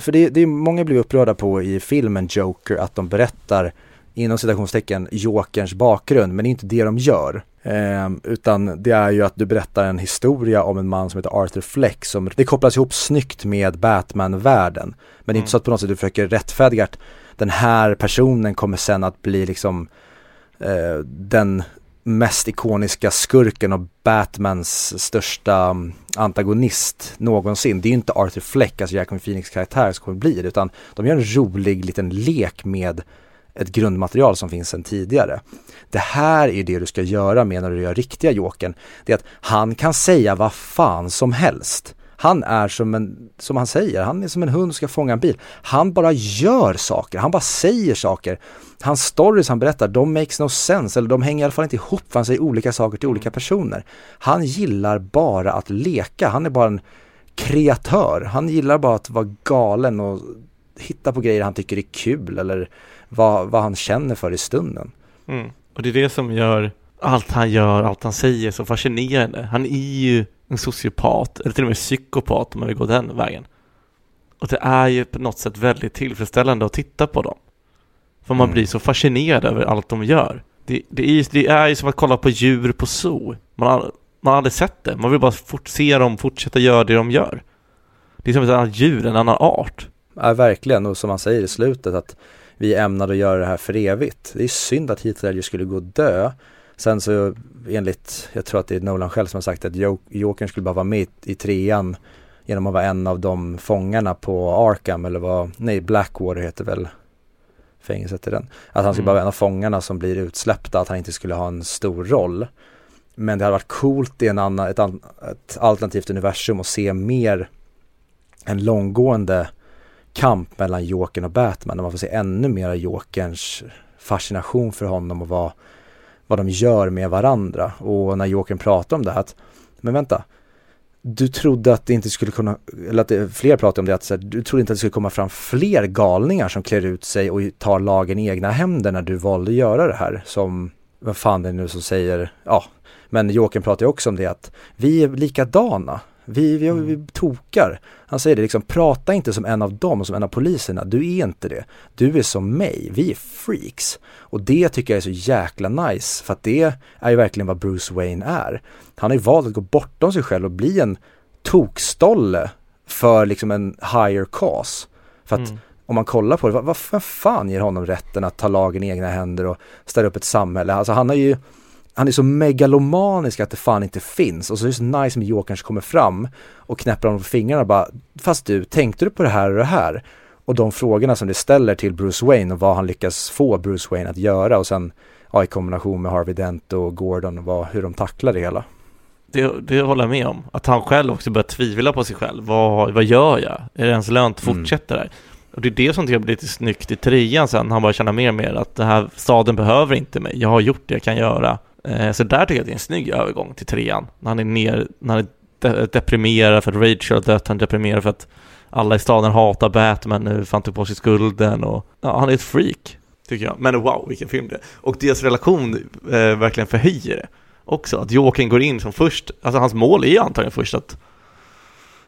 För det, det är många blir upprörda på i filmen Joker att de berättar inom citationstecken Jokerns bakgrund, men det är inte det de gör. Ehm, utan det är ju att du berättar en historia om en man som heter Arthur Fleck som det kopplas ihop snyggt med Batman-världen. Men det är Mm. inte så att på något sätt du försöker rättfärdiga att den här personen kommer sen att bli liksom eh, den mest ikoniska skurken och Batmans största mm, antagonist någonsin. Det är ju inte Arthur Fleck, alltså Jack Phoenix karaktär som kommer bli det, utan de gör en rolig liten lek med ett grundmaterial som finns sedan tidigare. Det här är det du ska göra med när du gör riktiga Jokern. Det är att han kan säga vad fan som helst. Han är som en, som han säger, han är som en hund som ska fånga en bil. Han bara gör saker, han bara säger saker. Hans stories han berättar, de makes no sense, eller de hänger i alla fall inte ihop för han säger olika saker till olika personer. Han gillar bara att leka, han är bara en kreatör. Han gillar bara att vara galen och hitta på grejer han tycker är kul eller vad, vad han känner för i stunden. Mm. Och det är det som gör allt han gör, allt han säger så fascinerande. Han är ju en sociopat, eller till och med psykopat om man vill gå den vägen. Och det är ju på något sätt väldigt tillfredsställande att titta på dem. För man Mm. blir så fascinerad över allt de gör. Det, det, är, ju- det är ju som att kolla på djur på zoo. Man har, man har aldrig sett det. Man vill bara fort, se dem fortsätta göra det de gör. Det är som ett annat djur, en annan art. Ja, verkligen. Och som han säger i slutet att vi ämnade att göra det här för evigt. Det är synd att Heath Ledger skulle gå och dö. Sen så enligt, jag tror att det är Nolan själv som har sagt att Jo- Jokern skulle bara vara med i, trean genom att vara en av de fångarna på Arkham eller vad, nej Blackwater heter väl fängelset i den. Att han skulle Mm. bara vara en av fångarna som blir utsläppta, att han inte skulle ha en stor roll. Men det hade varit coolt i en annan, ett, ett alternativt universum och se mer en långgående kamp mellan Jokern och Batman. Där man får se ännu mera Jokerns fascination för honom och vad, vad de gör med varandra. Och när Jokern pratar om det här att, men vänta, du trodde att det inte skulle kunna, eller att det, fler pratar om det, att så här, du trodde inte att det skulle komma fram fler galningar som klär ut sig och tar lagen i egna händer när du valde att göra det här. Som, vad fan det är nu som säger, ja, men Jokern pratar ju också om det att vi är likadana. Vi, vi, vi tokar. Han säger det liksom, prata inte som en av dem, som en av poliserna. Du är inte det. Du är som mig. Vi är freaks. Och det tycker jag är så jäkla nice. För att det är ju verkligen vad Bruce Wayne är. Han har ju valt att gå bortom sig själv och bli en tokstolle för liksom en higher cause. För att Mm. om man kollar på det, vad, vad vad fan ger honom rätten att ta lagen i egna händer och ställa upp ett samhälle? Alltså han har ju han är så megalomanisk att det fan inte finns och så är det så nice med Jokern som kommer fram och knäpper honom på fingrarna och bara Fast du, tänkte du på det här och det här? Och de frågorna som det ställer till Bruce Wayne och vad han lyckas få Bruce Wayne att göra och sen ja, i kombination med Harvey Dent och Gordon och vad, hur de tacklar det hela. Det, det håller jag med om. Att han själv också börjar tvivla på sig själv. Vad, vad gör jag? Är det ens lönt att Mm. fortsätta där? Och det är det som tycker jag blir lite snyggt i trean sen. Han börjar känna mer och mer att den här staden behöver inte mig. Jag har gjort det jag kan göra. Eh, så där tycker jag att det är en snygg övergång till trean. När han är ner, när han är de- deprimerad för att Rachel har dött. Han är deprimerad för att alla i staden hatar Batman nu, för han tog på sig skulden och ja, han är ett freak. Tycker jag. Men wow, vilken film det är. Och deras relation eh, verkligen förhöjer det också. Att Jokern går in som först, alltså hans mål är ju antagligen först att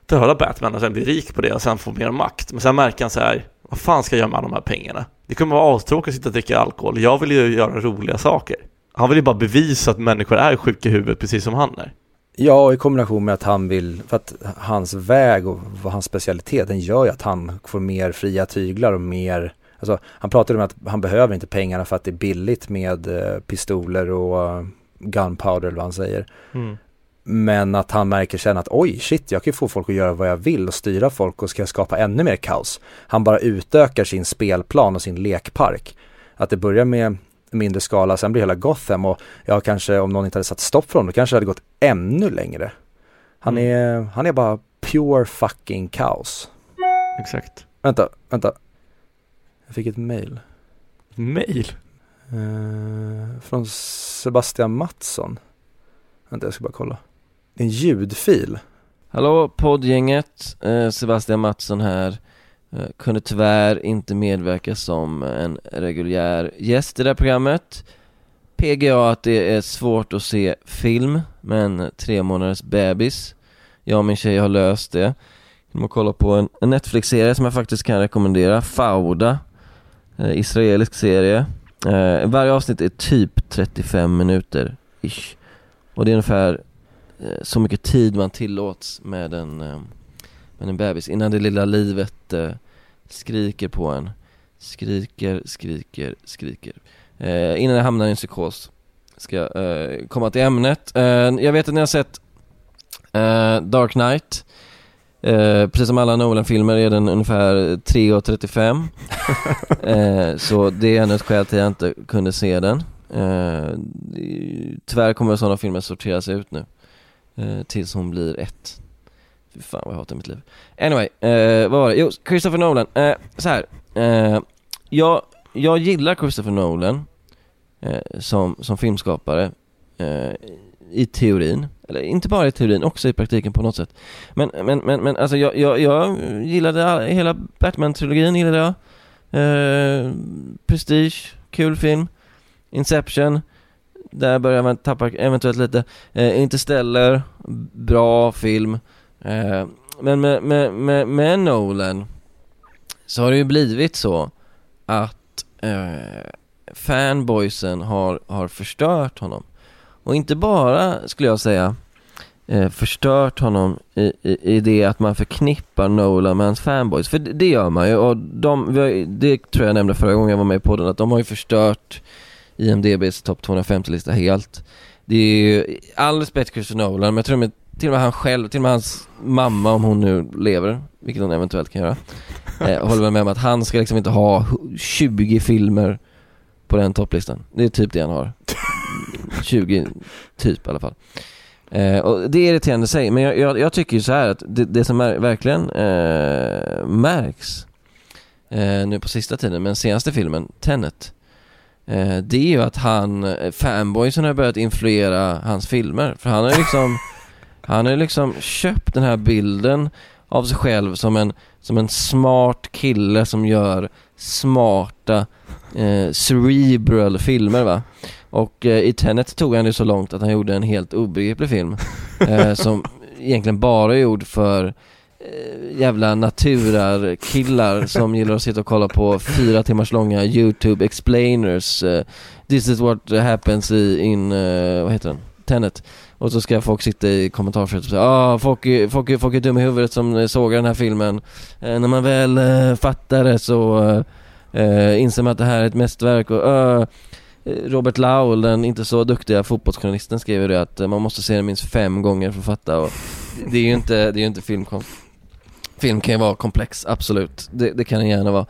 döda Batman och sen bli rik på det och sen få mer makt. Men sen märker han så här, vad fan ska jag göra med alla de här pengarna? Det kommer vara astråkigt att sitta och dricka alkohol. Jag vill ju göra roliga saker. Han vill ju bara bevisa att människor är sjuka i huvudet precis som han är. Ja, i kombination med att han vill, för att hans väg och hans specialitet, den gör ju att han får mer fria tyglar och mer, alltså han pratade om att han behöver inte pengarna för att det är billigt med eh, pistoler och eh, gunpowder eller vad han säger. Men att han märker sen att oj shit, jag kan ju få folk att göra vad jag vill och styra folk och ska skapa ännu mer kaos. Han bara utökar sin spelplan och sin lekpark. Att det börjar med mindre skala, sen blir hela Gotham och ja kanske om någon inte hade satt stopp för honom, då kanske det hade gått ännu längre. Han, Mm. är, han är bara pure fucking kaos. Exakt. Vänta, vänta. Jag fick ett mail. Mail? Eh, från Sebastian Mattsson. Vänta, jag ska bara kolla. En ljudfil. Hallå poddgänget, eh, Sebastian Mattsson här Eh, kunde tyvärr inte medverka som en reguljär gäst i det här programmet. PGA att det är svårt att se film med en tre månaders bebis. Jag och min tjej har löst det. Genom att kolla på en, Netflix-serie som jag faktiskt kan rekommendera, Fauda. Eh, israelisk serie. Eh, varje avsnitt är typ 35 minuter ish. Och det är ungefär så mycket tid man tillåts med en, med en bebis innan det lilla livet eh, skriker på en. Skriker, skriker, skriker. Eh, Innan jag hamnar i en psykos Ska jag eh, komma till ämnet. Eh, Jag vet att ni har sett eh, Dark Knight. Eh, Precis som alla Nolan-filmer är den ungefär 3.35 eh, Så det är ännu ett skäl till att jag inte kunde se den. Eh, Tyvärr kommer sådana filmer sorteras ut nu eh, Tills hon blir ett Fy fan vad jag hatar mitt liv Anyway, eh, vad var det? Jo, Christopher Nolan, eh, så här. Eh, jag, jag gillar Christopher Nolan eh, som, som filmskapare eh, I teorin, eller inte bara i teorin, också i praktiken på något sätt Men, men, men, men alltså jag, jag, jag gillade all, hela Batman-trilogin gillade jag eh, Prestige, kul film Inception där börjar man tappa eventuellt lite. Eh, Interstellar, bra film. Eh, men med, med, med, med Nolan så har det ju blivit så att eh, fanboysen har, har förstört honom. Och inte bara, skulle jag säga, eh, förstört honom i, i, i det att man förknippar Nolan med hans fanboys. För det, det gör man ju och de, har, det tror jag nämnde förra gången jag var med i podden, att de har ju förstört IMDBs topp 250-lista helt. Det är ju, all respekt Christer Nolan, men jag tror med, till och med han själv, till och med hans mamma om hon nu lever, vilket hon eventuellt kan göra, eh, håller väl med om att han ska liksom inte ha 20 filmer på den topplistan. Det är typ det han har. 20, typ i alla fall. Eh, och det är irriterande i sig, men jag, jag, jag tycker ju så här att det, det som verkligen eh, märks eh, nu på sista tiden, med den senaste filmen, Tenet, eh, det är ju att han, eh, fanboysen har börjat influera hans filmer. För han har ju liksom, han har ju liksom köpt den här bilden av sig själv som en, som en smart kille som gör smarta, eh, cerebral filmer va. Och eh, i Tenet tog han det så långt att han gjorde en helt obegriplig film eh, som egentligen bara är gjord för eh, jävla naturar-killar som gillar att sitta och kolla på fyra timmars långa YouTube explainers eh, This is what happens i, in, eh, vad heter den? Tenet och så ska folk sitta i kommentarsfältet och säga ah, folk, är- folk, folk är dumma i huvudet som eh, såg den här filmen eh, När man väl eh, fattar det så eh, inser man att det här är ett mästerverk och eh, Robert Laul, den inte så duktiga fotbollsjournalisten skrev ju det att eh, man måste se den minst fem gånger för att fatta och det är ju inte, det är ju inte filmkonst Film kan ju vara komplex, absolut. Det, det kan den gärna vara.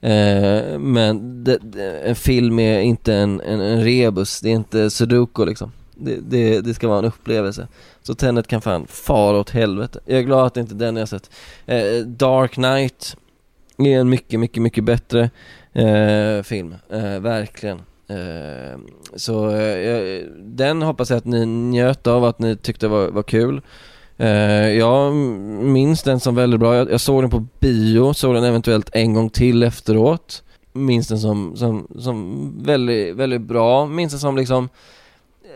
Eh, men det, det, en film är inte en, en, en rebus, det är inte sudoku liksom. Det, det, det ska vara en upplevelse. Så Tenet kan fan fara åt helvete. Jag är glad att det inte är den jag har sett. Eh, Dark Knight är en mycket, mycket, mycket bättre eh, film. Eh, verkligen. Eh, så eh, den hoppas jag att ni njöt av, att ni tyckte var, var kul. Eh, jag minns den som väldigt bra. Jag, jag såg den på bio, såg den eventuellt en gång till efteråt. Minns den som, som, som väldigt, väldigt bra. Minns den som liksom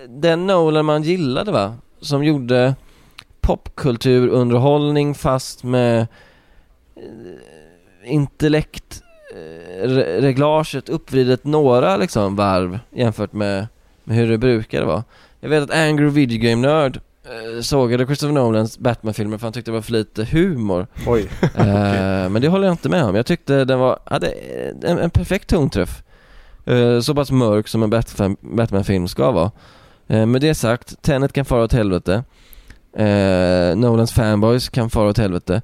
den Nolan man gillade va? Som gjorde popkulturunderhållning fast med eh, intellekt eh, re- reglaget uppvridet några liksom varv jämfört med, med hur det brukade vara. Jag vet att Angry Video Game Nörd eh, sågade Christopher Nolans Batman-filmer för han tyckte det var för lite humor. Oj. Eh, men det håller jag inte med om. Jag tyckte den var, hade en, en perfekt tonträff. Eh, så pass mörk som en Batman- Batman-film ska vara. Eh, med det sagt, Tenet kan fara åt helvete. Eh, Nolans fanboys kan fara åt helvete.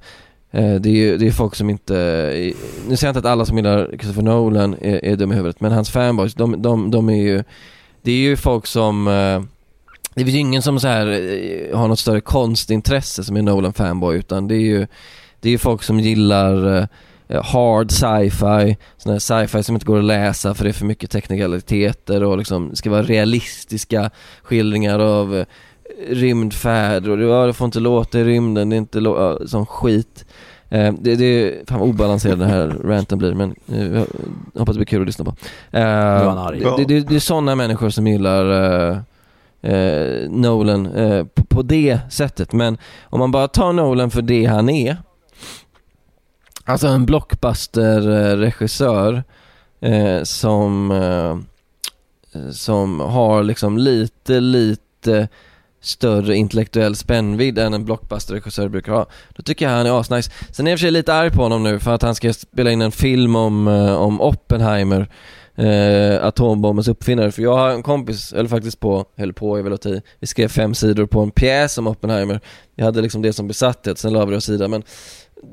Eh, det är ju det är folk som inte, eh, nu säger jag inte att alla som gillar Christopher Nolan är, är dumma i huvudet, men hans fanboys, de, de, de är ju, det är ju folk som eh, det finns ju ingen som så här eh, har något större konstintresse som är Nolan fanboy utan det är ju Det är ju folk som gillar eh, hard sci-fi, sån här sci-fi som inte går att läsa för det är för mycket teknikaliteter och liksom ska vara realistiska skildringar av eh, rymdfärd och det, ja, det får inte låta i rymden, det är inte lå- ja, sån skit Eh, det, det är, fan vad obalanserad den här ranten blir men eh, jag hoppas det blir kul att lyssna på. Eh, det, det, det, det är sådana människor som gillar eh, eh, Nolan eh, på, på det sättet. Men om man bara tar Nolan för det han är, alltså en blockbuster-regissör eh, som, eh, som har liksom lite, lite större intellektuell spännvidd än en blockbuster-regissör brukar ha. Då tycker jag han är asnice. Sen är jag i och för sig lite arg på honom nu för att han ska spela in en film om, eh, om Oppenheimer eh, atombombens uppfinnare. För jag har en kompis, eller faktiskt på, höll på jag vill och i, vi skrev fem sidor på en pjäs om Oppenheimer. Vi hade liksom det som besatthet, sen la vi det åt sidan. Men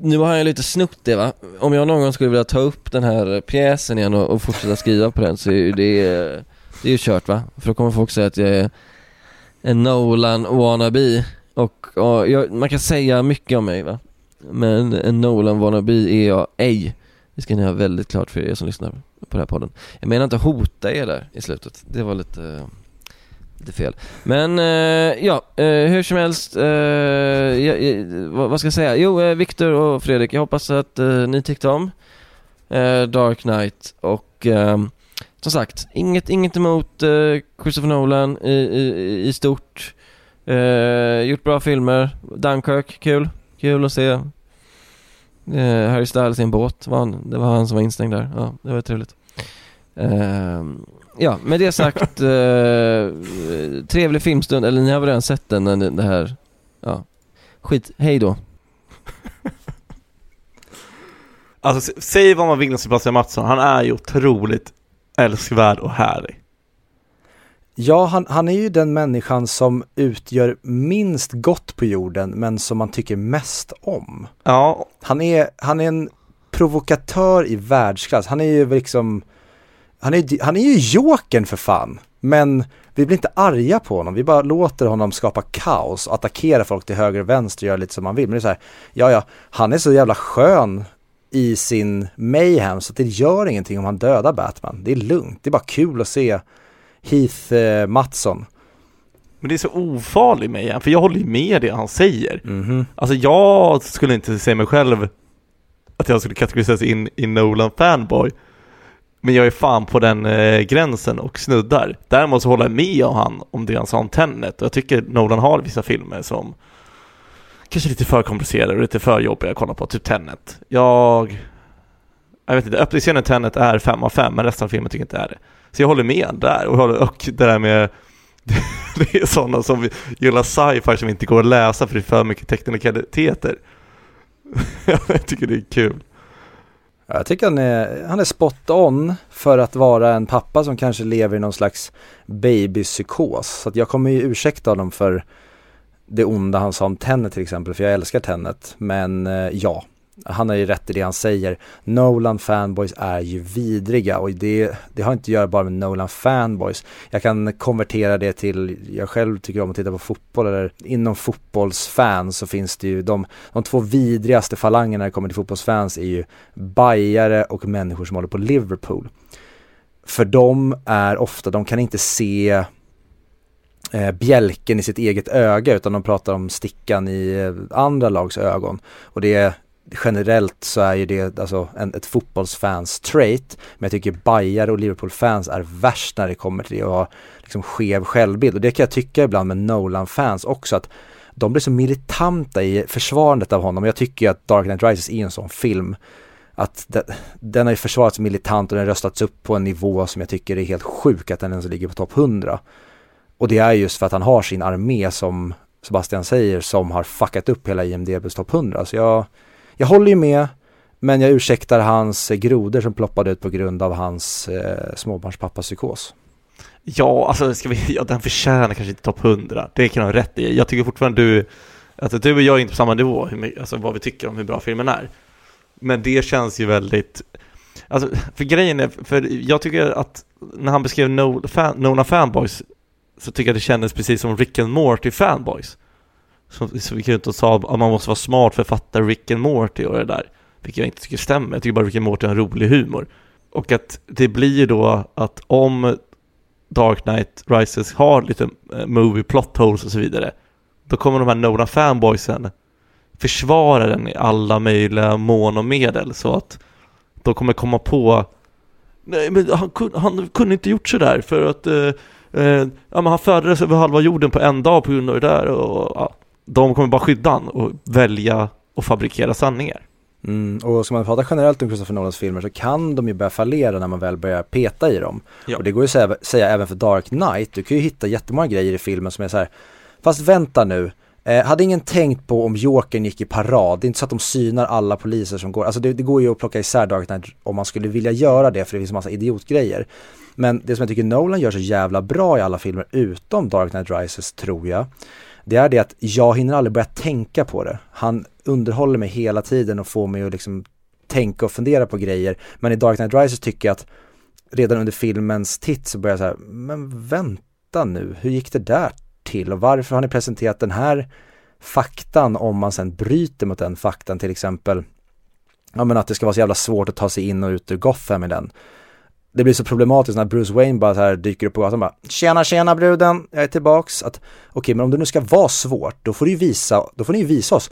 nu har jag lite snott det va. Om jag någon gång skulle vilja ta upp den här pjäsen igen och, och fortsätta skriva på den så är ju det, det är ju kört va. För då kommer folk säga att jag är en Nolan wannabe. Och, och jag, man kan säga mycket om mig va. Men en Nolan wannabe är jag ej. Det ska ni ha väldigt klart för er som lyssnar på den här podden. Jag menar inte hota er där i slutet. Det var lite, lite fel. Men eh, ja, eh, hur som helst. Eh, jag, jag, eh, vad, vad ska jag säga? Jo, eh, Viktor och Fredrik, jag hoppas att eh, ni tyckte om eh, Dark Knight och ehm, som sagt, inget, inget emot uh, Christopher Nolan i, i, i stort. Eh, gjort bra filmer. Dunkirk, kul. Kul att se. Harry Styles i en båt, var han, det var han som var instängd där. Ja, det var trevligt. Ehm, Ja, med det sagt, trevlig filmstund, eller ni har väl redan sett den, när det här, ja. Skit, hej då. Alltså, säg vad man vill om Sebastian Mattsson, han är ju otroligt älskvärd och härlig. Ja, han, han är ju den människan som utgör minst gott på jorden, men som man tycker mest om. Ja. Han är, han är en provokatör i världsklass. Han är ju liksom, han är, han är ju jokern för fan. Men vi blir inte arga på honom, vi bara låter honom skapa kaos attackera folk till höger och vänster och göra lite som han vill. Men det är så här, ja ja, han är så jävla skön i sin mayhem så det gör ingenting om han dödar Batman. Det är lugnt, det är bara kul att se Heath eh, Mattsson. Men det är så ofarlig mayhem, för jag håller ju med det han säger. Mm -hmm. Alltså jag skulle inte säga mig själv att jag skulle kategoriseras in i Nolan fanboy. Men jag är fan på den eh, gränsen och snuddar. Däremot så håller jag med om han om det han sa om Tenet och jag tycker Nolan har vissa filmer som kanske lite för komplicerade och lite för jobbiga att kolla på, typ Tenet. Jag... Jag vet inte, öppningsscenen Tenet är 5 av 5 men resten av filmen tycker jag inte är det. Så jag håller med där och, och det där med det är sådana som gillar sci-fi som inte går att läsa för det är för mycket teknikaliteter. jag tycker det är kul. Jag tycker han är, han är spot on för att vara en pappa som kanske lever i någon slags babypsykos. Så att jag kommer ju ursäkta honom för det onda han sa om tennet till exempel, för jag älskar tennet. Men eh, ja, han har ju rätt i det han säger. Nolan fanboys är ju vidriga och det, det har inte att göra bara med Nolan fanboys. Jag kan konvertera det till, jag själv tycker om att titta på fotboll eller inom fotbollsfans så finns det ju de, de två vidrigaste falangerna när det kommer till fotbollsfans är ju bajare och människor som håller på Liverpool. För de är ofta, de kan inte se eh, bjälken i sitt eget öga utan de pratar om stickan i eh, andra lags ögon. Och det är generellt så är ju det alltså en, ett fotbollsfans trait. Men jag tycker Bayern och Liverpool-fans är värst när det kommer till det och har liksom skev självbild. Och det kan jag tycka ibland med Nolan-fans också att de blir så militanta i försvarandet av honom. Jag tycker ju att Dark Knight Rises är en sån film att den, den har ju försvarats militant och den har röstats upp på en nivå som jag tycker är helt sjuk att den ens ligger på topp 100. Och det är just för att han har sin armé som Sebastian säger som har fuckat upp hela IMDBs topp 100. Så jag, jag håller ju med men jag ursäktar hans grodor som ploppade ut på grund av hans eh, småbarnspappa-psykos. Ja, alltså ska vi, ja, den förtjänar kanske inte topp 100. Det kan du ha rätt i. Jag tycker fortfarande du, att du och jag är inte på samma nivå, hur, alltså vad vi tycker om hur bra filmen är. Men det känns ju väldigt, alltså för grejen är, för jag tycker att när han beskrev Nona fan, Fanboys så tycker jag det kändes precis som Rick and Morty fanboys. Så, så vi kunde inte sa att man måste vara smart för att fatta Rick and Morty och det där. Vilket jag inte tycker stämmer. Jag tycker bara Rick and Morty har en rolig humor. Och att det blir då att om Dark Knight Rises har lite eh, movie plot holes och så vidare. Då kommer de här Nolan fanboysen försvara den i alla möjliga mån och medel så att de kommer komma på Nej men han, han kunde inte gjort sådär för att eh, eh, ja, men han föddes över halva jorden på en dag på grund av det där och ja, de kommer bara skydda han och välja och fabrikera sanningar. Mm, och ska man prata generellt om Christopher Nolans filmer så kan de ju börja fallera när man väl börjar peta i dem. Ja. Och det går ju att säga, säga, även för Dark Knight, du kan ju hitta jättemånga grejer i filmen som är så här, fast vänta nu, eh, hade ingen tänkt på om Jokern gick i parad, det är inte så att de synar alla poliser som går, alltså det, det går ju att plocka isär Dark Knight om man skulle vilja göra det för det finns massa idiotgrejer. Men det som jag tycker Nolan gör så jävla bra i alla filmer utom Dark Knight Rises tror jag, det är det att jag hinner aldrig börja tänka på det. Han underhåller mig hela tiden och får mig att liksom tänka och fundera på grejer. Men i Dark Knight Rises tycker jag att redan under filmens titt så börjar jag så här, men vänta nu, hur gick det där till och varför har ni presenterat den här faktan om man sen bryter mot den faktan till exempel, ja men att det ska vara så jävla svårt att ta sig in och ut ur Gotham i den det blir så problematiskt när Bruce Wayne bara så här dyker upp på gatan och bara Tjena tjena bruden, jag är tillbaks. Att okej, men om det nu ska vara svårt, då får du ju visa, då får ni ju visa oss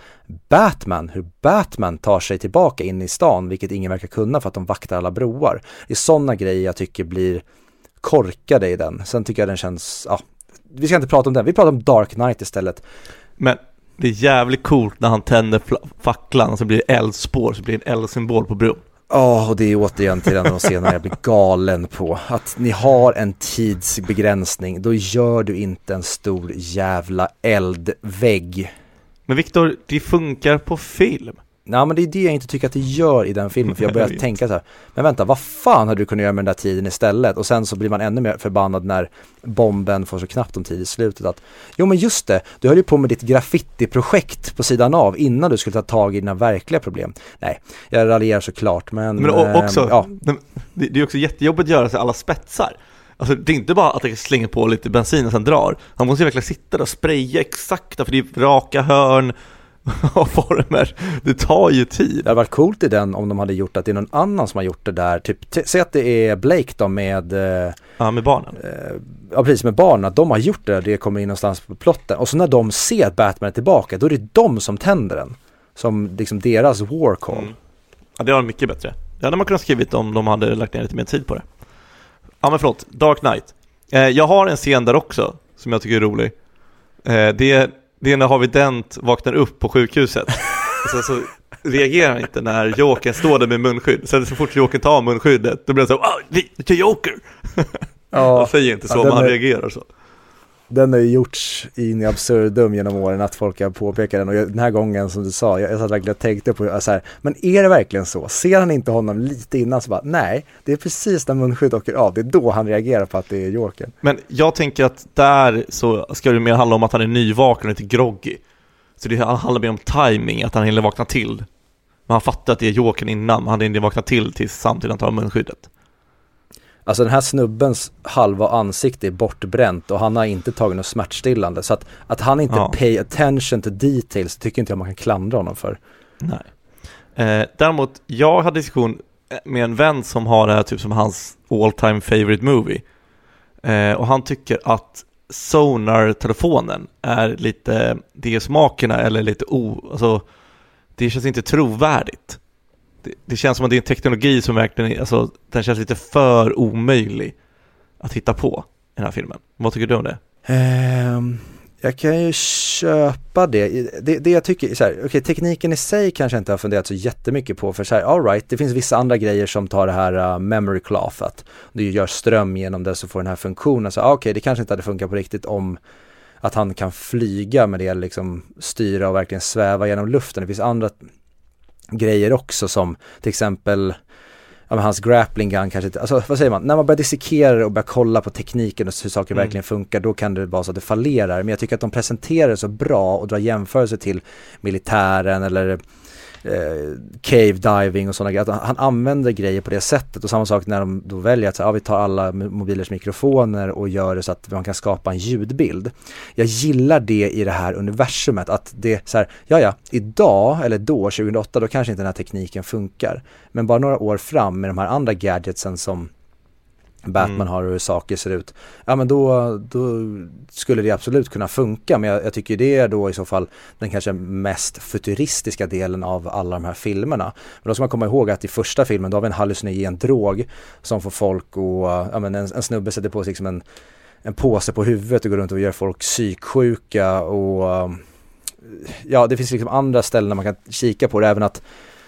Batman, hur Batman tar sig tillbaka in i stan, vilket ingen verkar kunna för att de vaktar alla broar. Det är sådana grejer jag tycker blir korkade i den. Sen tycker jag den känns, ja, vi ska inte prata om den, vi pratar om Dark Knight istället. Men det är jävligt coolt när han tänder facklan och så blir det eldspår, så blir det en eldsymbol på bron. Ja, och det är återigen till en av de scenerna jag blir galen på. Att ni har en tidsbegränsning, då gör du inte en stor jävla eldvägg. Men Viktor, det funkar på film. Nej men det är det jag inte tycker att det gör i den filmen, för jag börjar Jag tänka så här, men vänta, vad fan hade du kunnat göra med den där tiden istället? Och sen så blir man ännu mer förbannad när bomben får så knappt om tid i slutet att, jo men just det, du höll ju på med ditt graffiti-projekt på sidan av innan du skulle ta tag i dina verkliga problem. Nej, jag raljerar såklart, men... Men o- också, ehm, ja, det, det är också jättejobbigt att göra sig alla spetsar. Alltså det är inte bara att jag slänger på lite bensin och sen drar. Han måste ju verkligen sitta där och spraya exakta, för det är raka hörn och former. Det tar ju tid. Det hade varit coolt i den om de hade gjort att det är någon annan som har gjort det där. Typ, säg att det är Blake då med, eh, Ja, med barnen. eh, ja precis med barnen, att de har gjort det där, det kommer in någonstans på plotten. Och så när de ser att Batman är tillbaka, då är det de som tänder den. Som liksom deras war call. Mm. Ja, det var mycket bättre. Det hade man kunnat skrivit om de hade lagt ner lite mer tid på det. Ja, men förlåt. Dark Knight. Eh, jag har en scen där också, som jag tycker är rolig. Eh, det, det är när Harvey Dent vaknar upp på sjukhuset. Sen så reagerar han inte när Jokern står där med munskydd. Sen så fort Jokern tar munskyddet, då blir han så ah, vi, det är Joker! Han säger inte så, Ja, men han är- reagerar så. Den har ju gjorts in absurdum genom åren att folk har påpekat den och jag- den här gången som du sa, jag, jag satt verkligen och tänkte på så här, men är det verkligen så? Ser han inte honom lite innan så bara, nej, det är precis när munskyddet åker av, det är då han reagerar på att det är Jokern. Men jag tänker att där så ska det mer handla om att han är nyvaken och lite groggy. Så det handlar mer om timing, att han hinner vakna till. Men han fattar att det är Jokern innan, men han hinner vakna till tills samtidigt han tar munskyddet. Alltså den här snubbens halva ansikte är bortbränt och han har inte tagit något smärtstillande. Så att, att han inte Ja. pay attention to details tycker inte jag man kan klandra honom för. Nej. Eh, däremot, jag hade diskussion med en vän som har det här typ som hans all time favorite movie. Eh, och han tycker att Sonar-telefonen är lite, det är smakerna eller lite o, alltså det känns inte trovärdigt. Det, det känns som att det är en teknologi som verkligen, är- alltså den känns lite för omöjlig att hitta på i den här filmen. Vad tycker du om det? Um, jag kan ju köpa det. Det, det jag tycker, så här, okej tekniken i sig kanske jag inte har funderat så jättemycket på för så här, all right, det finns vissa andra grejer som tar det här uh, memory cloth, att du gör ström genom det så får den här funktionen. Så okej, okej, det kanske inte hade funkat på riktigt om att han kan flyga med det, liksom styra och verkligen sväva genom luften. Det finns andra grejer också som till exempel ja, hans grappling gun kanske inte, alltså vad säger man, när man börjar dissekera det och börjar kolla på tekniken och hur saker Mm. verkligen funkar, då kan det vara så att det fallerar. Men jag tycker att de presenterar det så bra och drar jämförelser till militären eller Eh, cave diving och sådana grejer. Att han, han använder grejer på det sättet och samma sak när de då väljer att så, ja, vi tar alla mobilers mikrofoner och gör det så att man kan skapa en ljudbild. Jag gillar det i det här universumet att det är så här, ja ja, idag eller då, 2008, då kanske inte den här tekniken funkar. Men bara några år fram med de här andra gadgetsen som Batman Mm. har och hur saker ser ut. Ja men då, då skulle det absolut kunna funka men jag, jag tycker det är då i så fall den kanske mest futuristiska delen av alla de här filmerna. Men då ska man komma ihåg att i första filmen då har vi en hallucinogen drog som får folk att, ja men en, en snubbe sätter på sig liksom en, en påse på huvudet och går runt och gör folk psyksjuka och ja det finns liksom andra ställen där man kan kika på det även att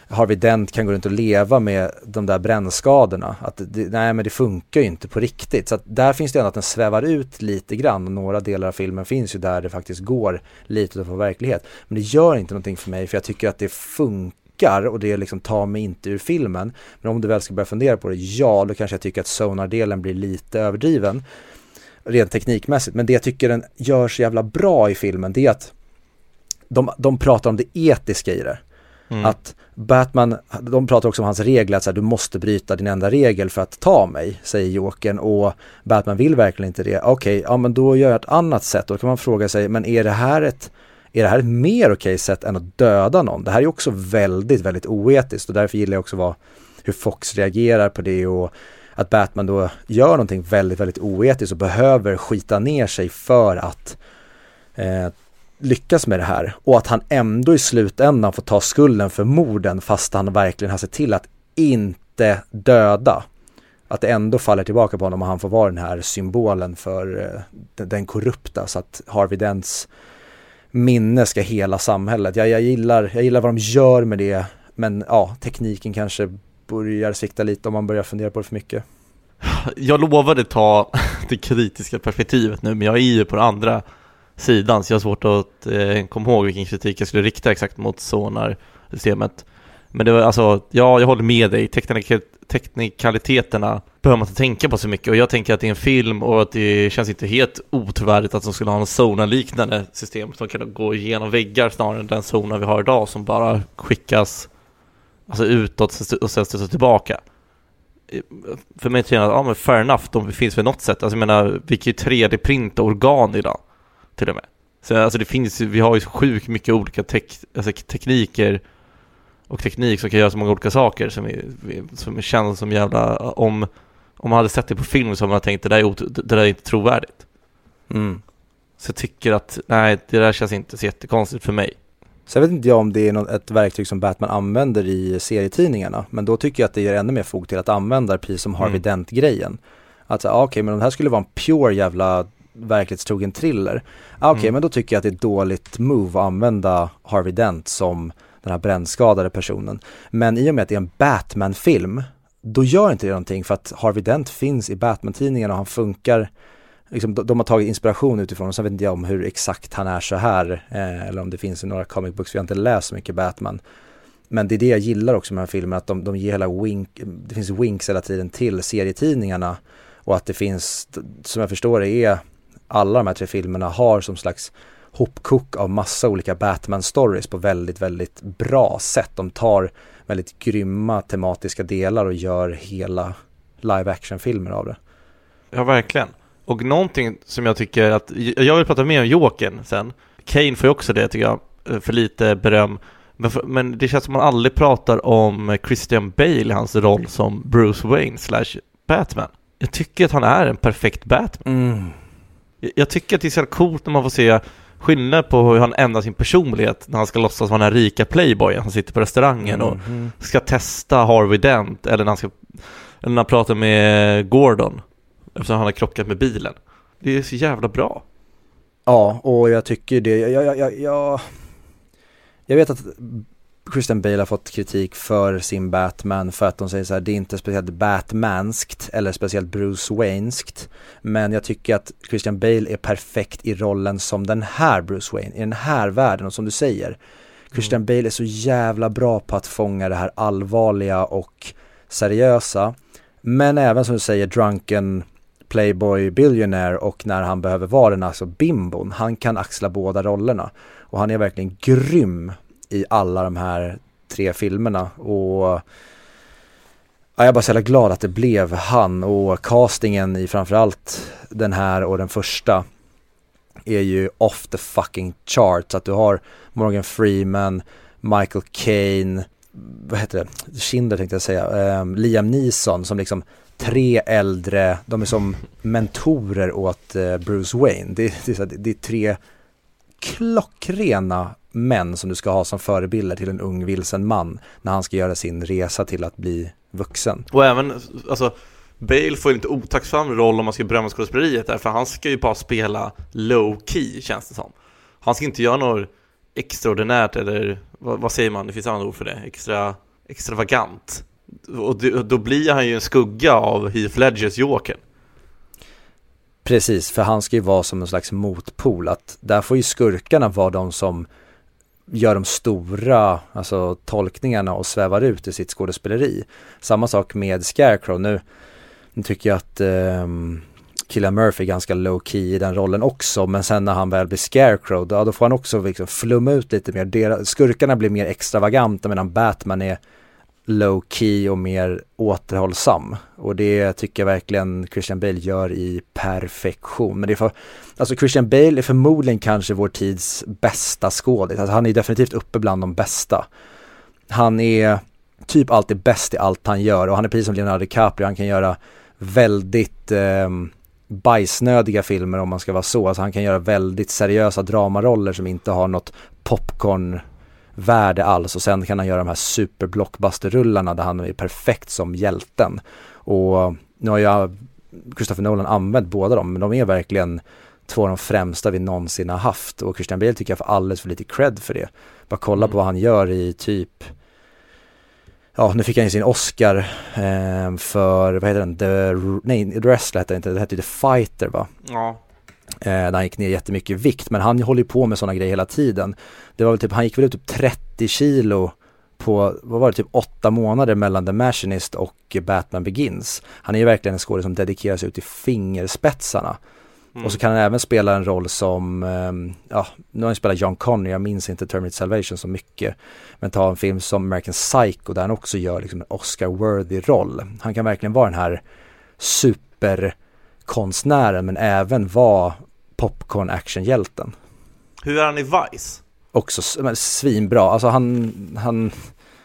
Harvey Dent kan gå runt och leva med de där brännskadorna. Att det, nej men det funkar ju inte på riktigt. Så att där finns det ändå att den svävar ut lite grann och några delar av filmen finns ju där det faktiskt går lite utanför verklighet. Men det gör inte någonting för mig för jag tycker att det funkar och det liksom tar mig inte ur filmen. Men om du väl ska börja fundera på det, ja då kanske jag tycker att Sonar-delen blir lite överdriven. Rent teknikmässigt. Men det jag tycker den gör så jävla bra i filmen det är att de, de pratar om det etiska i det. Mm. Att Batman, de pratar också om hans regler, att så här, du måste bryta din enda regel för att ta mig, säger Jokern och Batman vill verkligen inte det. Okej, ja men då gör jag ett annat sätt. Då kan man fråga sig, men är det här ett, är det här ett mer okej sätt än att döda någon? Det här är också väldigt, väldigt oetiskt och därför gillar jag också vad, hur Fox reagerar på det och att Batman då gör någonting väldigt, väldigt oetiskt och behöver skita ner sig för att eh, lyckas med det här och att han ändå i slutändan får ta skulden för morden fast han verkligen har sett till att inte döda. Att det ändå faller tillbaka på honom och han får vara den här symbolen för eh, den, korrupta så att Harvey Dents minne ska hela samhället. Jag, jag, gillar, jag gillar vad de gör med det men ja, tekniken kanske börjar svikta lite om man börjar fundera på det för mycket. Jag lovade ta det kritiska perspektivet nu, men jag är ju på det andra sidan, så jag har svårt att eh, komma ihåg vilken kritik jag skulle rikta exakt mot Sonar-systemet. Men det var alltså, ja, jag håller med dig, Teknik teknikaliteterna behöver man inte tänka på så mycket och jag tänker att det är en film och att det känns inte helt otrovärdigt att de skulle ha en Sonar-liknande system som kan gå igenom väggar snarare än den Sonar vi har idag som bara skickas alltså utåt och sen studsar tillbaka för mig känns det, att, ja men fair enough, de finns väl något sätt. Alltså jag menar, vi kan ju 3D-printa organ idag till och med. Så alltså det finns vi har ju sjukt mycket olika tek, alltså tekniker och teknik som kan göra så många olika saker som, är, som känns som jävla, om, om man hade sett det på film så hade man tänkt det där är, det där är inte trovärdigt. Mm. Så jag tycker att, nej det där känns inte så jättekonstigt för mig. Sen vet inte jag om det är något, ett verktyg som Batman använder i serietidningarna, men då tycker jag att det ger ännu mer fog till att använda precis som Harvey mm. Dent-grejen. Att säga, ah, okej okay, men det här skulle vara en pure jävla verklighetstrogen thriller. Ah, okej okay, mm. men då tycker jag att det är ett dåligt move att använda Harvey Dent som den här brännskadade personen. Men i och med att det är en Batman-film, då gör inte det någonting för att Harvey Dent finns i Batman-tidningarna och han funkar liksom, de, de, har tagit inspiration utifrån och sen vet inte jag om hur exakt han är så här eh, eller om det finns i några comic books, vi har inte läst så mycket Batman. Men det är det jag gillar också med den här filmen, att de, de ger hela wink, det finns winks hela tiden till serietidningarna och att det finns, som jag förstår det är, alla de här tre filmerna har som slags hopkok av massa olika Batman-stories på väldigt, väldigt bra sätt. De tar väldigt grymma tematiska delar och gör hela live action-filmer av det. Ja, verkligen. Och någonting som jag tycker att, jag vill prata mer om Jokern sen. Kane får ju också det tycker jag, för lite beröm. Men, för, men det känns som man aldrig pratar om Christian Bale i hans roll som Bruce Wayne slash Batman. Jag tycker att han är en perfekt Batman. Mm. Jag, tycker att det är så coolt när man får se skillnad på hur han ändrar sin personlighet när han ska låtsas vara den här rika playboyen Han sitter på restaurangen och mm. ska testa Harvey Dent eller när han ska eller när han pratar med Gordon Eftersom han har krockat med bilen. Det är så jävla bra. Ja, och jag tycker det. Jag, jag, jag, jag, jag vet att Christian Bale har fått kritik för sin Batman för att de säger så här, det är inte speciellt Batmanskt eller speciellt Bruce Wayneskt. Men jag tycker att Christian Bale är perfekt i rollen som den här Bruce Wayne, i den här världen och som du säger. Christian mm. Bale är så jävla bra på att fånga det här allvarliga och seriösa. Men även som du säger drunken Playboy Billionaire och när han behöver vara den alltså bimbon. Han kan axla båda rollerna och han är verkligen grym i alla de här tre filmerna och ja, jag är bara så jävla glad att det blev han och castingen i framförallt den här och den första är ju off the fucking charts. Att du har Morgan Freeman, Michael Caine, vad heter det, Schindler tänkte jag säga, um, Liam Neeson som liksom tre äldre, de är som mentorer åt eh, Bruce Wayne. Det, det, det, är tre klockrena män som du ska ha som förebilder till en ung vilsen man när han ska göra sin resa till att bli vuxen. Och även, alltså Bale får ju inte otacksam roll om man ska berömma skådespeleriet där, för han ska ju bara spela low key känns det som. Han ska inte göra något extraordinärt eller vad, vad säger man, det finns andra ord för det, extra extravagant. Och då blir han ju en skugga av Heath Ledgers Joker. Precis, för han ska ju vara som en slags motpol. Att där får ju skurkarna vara de som gör de stora alltså, tolkningarna och svävar ut i sitt skådespeleri. Samma sak med Scarecrow. Nu, nu tycker jag att eh, Killa Murphy är ganska low key i den rollen också. Men sen när han väl blir Scarecrow, då, då får han också liksom flumma ut lite mer. skurkarna blir mer extravaganta medan Batman är low key och mer återhållsam. Och det tycker jag verkligen Christian Bale gör i perfektion. Men det är för, alltså Christian Bale är förmodligen kanske vår tids bästa skådis. Alltså han är definitivt uppe bland de bästa. Han är typ alltid bäst i allt han gör och han är precis som Leonardo DiCaprio, han kan göra väldigt eh, bajsnödiga filmer om man ska vara så. Alltså han kan göra väldigt seriösa dramaroller som inte har något popcorn värde alls och sen kan han göra de här superblockbuster-rullarna där han är perfekt som hjälten. Och nu har jag Christopher Nolan använt båda dem men de är verkligen två av de främsta vi någonsin har haft och Christian Bale tycker jag får alldeles för lite cred för det. Bara kolla Mm. på vad han gör i typ Ja, nu fick han ju sin Oscar eh, för, vad heter den, The, nej, The Wrestler hette det inte, det hette The Fighter va? Ja. Eh, där han gick ner jättemycket i vikt, men han håller ju på med sådana grejer hela tiden. Det var väl typ, han gick väl ut typ 30 kilo på, vad var det, typ åtta månader mellan The Machinist och Batman Begins. Han är ju verkligen en skådespelare som dedikerar sig ut i fingerspetsarna. Mm. Och så kan han även spela en roll som, ehm, ja, nu har han spelat John Connor, jag minns inte Terminator Salvation så mycket. Men ta en film som American Psycho där han också gör liksom en Oscar-worthy roll. Han kan verkligen vara den här superkonstnären men även vara popcorn actionhjälten. Hur är han i Vice? Också svinbra, alltså han, han,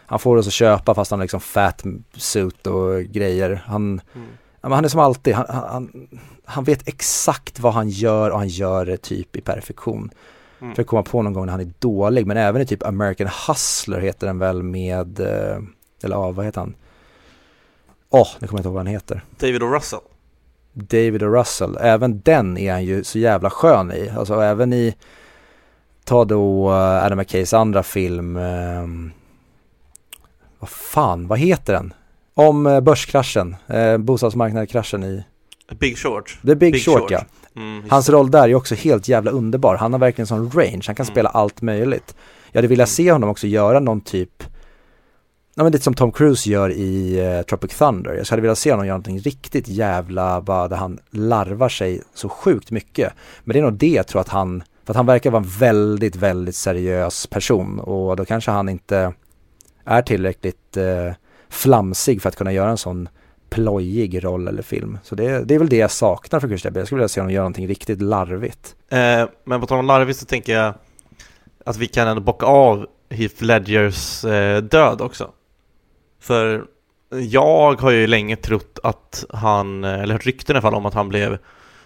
han får oss att köpa fast han har liksom fat suit och grejer. Han, Mm. Han är som alltid, han, han, han vet exakt vad han gör och han gör det typ i perfektion. Mm. För att komma på någon gång när han är dålig, men även i typ American Hustler heter den väl med, eh, eller ja, vad heter han? Åh, nu kommer jag inte ihåg vad han heter. David och Russell. David och Russell, även den är han ju så jävla skön i. Alltså även i, ta då eh, Adam McKays andra film, ehm, vad fan, vad heter den? Om eh, börskraschen, eh, bostadsmarknadskraschen i Big Short. The Big, Big Short, Short. ja. Mm, Hans roll där är också helt jävla underbar. Han har verkligen sån range, han kan Mm. spela allt möjligt. Jag hade velat se honom också göra någon typ, ja men lite som Tom Cruise gör i eh, Tropic Thunder. Jag hade velat se honom göra någonting riktigt jävla, bara där han larvar sig så sjukt mycket. Men det är nog det jag tror att han, för att han verkar vara en väldigt, väldigt seriös person och då kanske han inte är tillräckligt eh, flamsig för att kunna göra en sån plojig roll eller film. Så det, det är väl det jag saknar för Christian Bale. Jag skulle vilja se honom göra någonting riktigt larvigt. Eh, men på tal om larvigt så tänker jag att vi kan ändå bocka av Heath Ledgers eh, död också. För jag har ju länge trott att han, eller hört rykten i alla fall om att han blev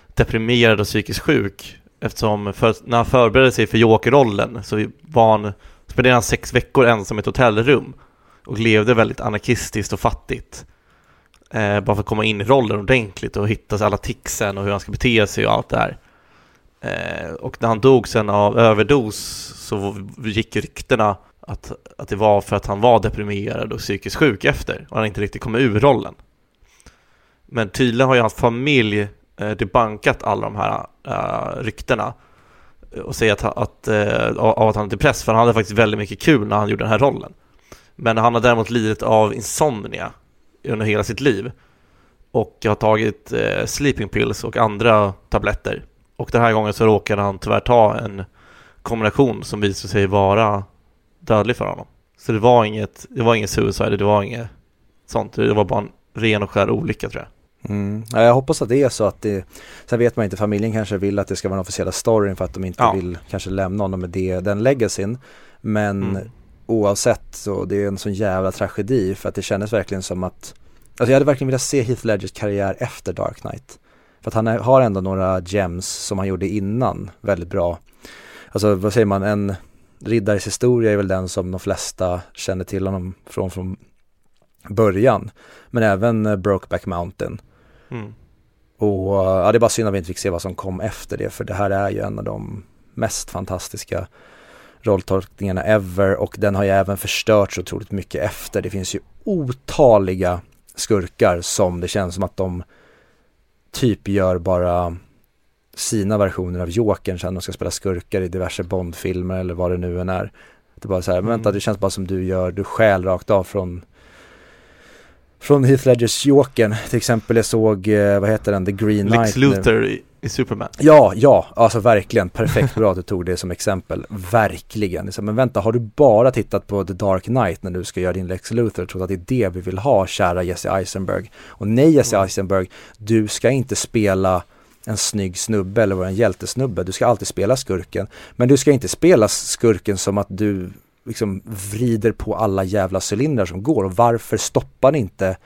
deprimerad och psykiskt sjuk eftersom för, när han förberedde sig för Joker-rollen så var han, spenderade han sex veckor ensam i ett hotellrum och levde väldigt anarkistiskt och fattigt. Eh, bara för att komma in i rollen ordentligt och hitta alla ticsen och hur han ska bete sig och allt det här. Eh, och när han dog sen av överdos så gick ryktena att, att det var för att han var deprimerad och psykiskt sjuk efter och han inte riktigt kom ur rollen. Men tydligen har ju hans familj eh, debankat alla de här eh, ryktena och säger att, att, eh, av att han är depress för han hade faktiskt väldigt mycket kul när han gjorde den här rollen. Men han har däremot lidit av insomnia under hela sitt liv och har tagit eh, sleeping pills och andra tabletter och den här gången så råkade han tyvärr ta en kombination som visade sig vara dödlig för honom. Så det var inget, det var inget suicide, det var inget sånt. Det var bara en ren och skär olycka tror jag. Mm. Ja, jag hoppas att det är så att det, sen vet man inte, familjen kanske vill att det ska vara den officiella storyn för att de inte Ja. vill kanske lämna honom med det, den legacyn. Men Mm. oavsett så det är en sån jävla tragedi för att det kändes verkligen som att Alltså jag hade verkligen velat se Heath Ledgers karriär efter Dark Knight. För att han har ändå några gems som han gjorde innan väldigt bra. Alltså vad säger man, en riddares historia är väl den som de flesta känner till honom från från början. Men även eh, Brokeback Mountain. Mm. Och ja, det är bara synd att vi inte fick se vad som kom efter det för det här är ju en av de mest fantastiska rolltolkningarna ever och den har ju även förstörts otroligt mycket efter. Det finns ju otaliga skurkar som det känns som att de typ gör bara sina versioner av Jokern sen de ska spela skurkar i diverse Bondfilmer eller vad det nu än är. Det är bara så här, men vänta Mm. det känns bara som du gör, du stjäl rakt av från från Heath Ledgers Jokern, till exempel jag såg, eh, vad heter den, The Green Knight Lex. Luthor i, i Superman. Ja, ja, alltså verkligen perfekt bra att du tog det som exempel. Verkligen. Men vänta, har du bara tittat på The Dark Knight när du ska göra din Lex Luthor och trott att det är det vi vill ha, kära Jesse Eisenberg? Och nej Jesse Mm. Eisenberg, du ska inte spela en snygg snubbe eller vara en hjältesnubbe. Du ska alltid spela skurken. Men du ska inte spela skurken som att du liksom vrider på alla jävla cylindrar som går. Och varför stoppar ni inte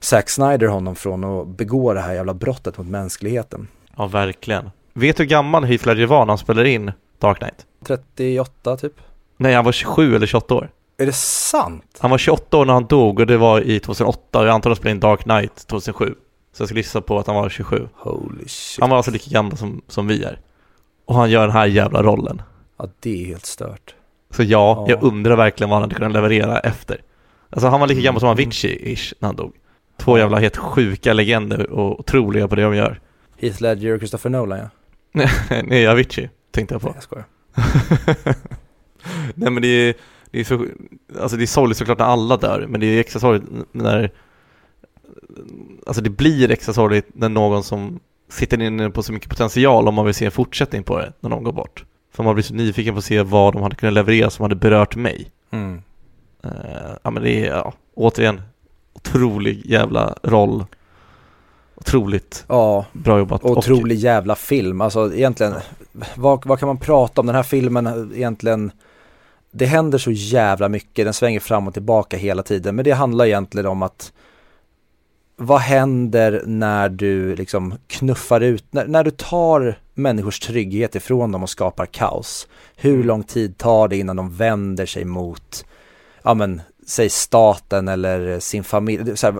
Zack Snyder honom från att begå det här jävla brottet mot mänskligheten. Ja, verkligen. Vet du hur gammal Heath Ledger var när han spelade in Dark Knight? 38 typ. Nej, han var 27 eller 28 år. Är det sant? Han var 28 år när han dog och det var i 2008 och jag antar att han spelade in Dark Knight 2007. Så jag skulle gissa på att han var 27. Holy shit. Han var alltså lika gammal som, som vi är. Och han gör den här jävla rollen. Ja, det är helt stört. Så ja, Ja. jag undrar verkligen vad han hade kunnat leverera efter. Alltså han var lika gammal som Avicii-ish när han dog. Två jävla helt sjuka legender och otroliga på det de gör. Heath Ledger och Christopher Nolan ja. Nej, Avicii tänkte jag på. Nej, jag skojar. Nej men det är, det är så, alltså det är sorgligt såklart när alla dör, men det är extra sorgligt när, alltså det blir extra sorgligt när någon som sitter inne på så mycket potential om man vill se en fortsättning på det, när någon går bort. För man blir så nyfiken på att se vad de hade kunnat leverera som hade berört mig. Mm. Eh, ja men det är, ja, återigen, otrolig jävla roll. Otroligt Ja, bra jobbat. Och- otrolig jävla film. Alltså egentligen, vad, vad kan man prata om? Den här filmen egentligen, det händer så jävla mycket, den svänger fram och tillbaka hela tiden. Men det handlar egentligen om att vad händer när du liksom knuffar ut, när, när du tar människors trygghet ifrån dem och skapar kaos? Hur Mm. lång tid tar det innan de vänder sig mot, ja men, säg staten eller sin familj. Så här,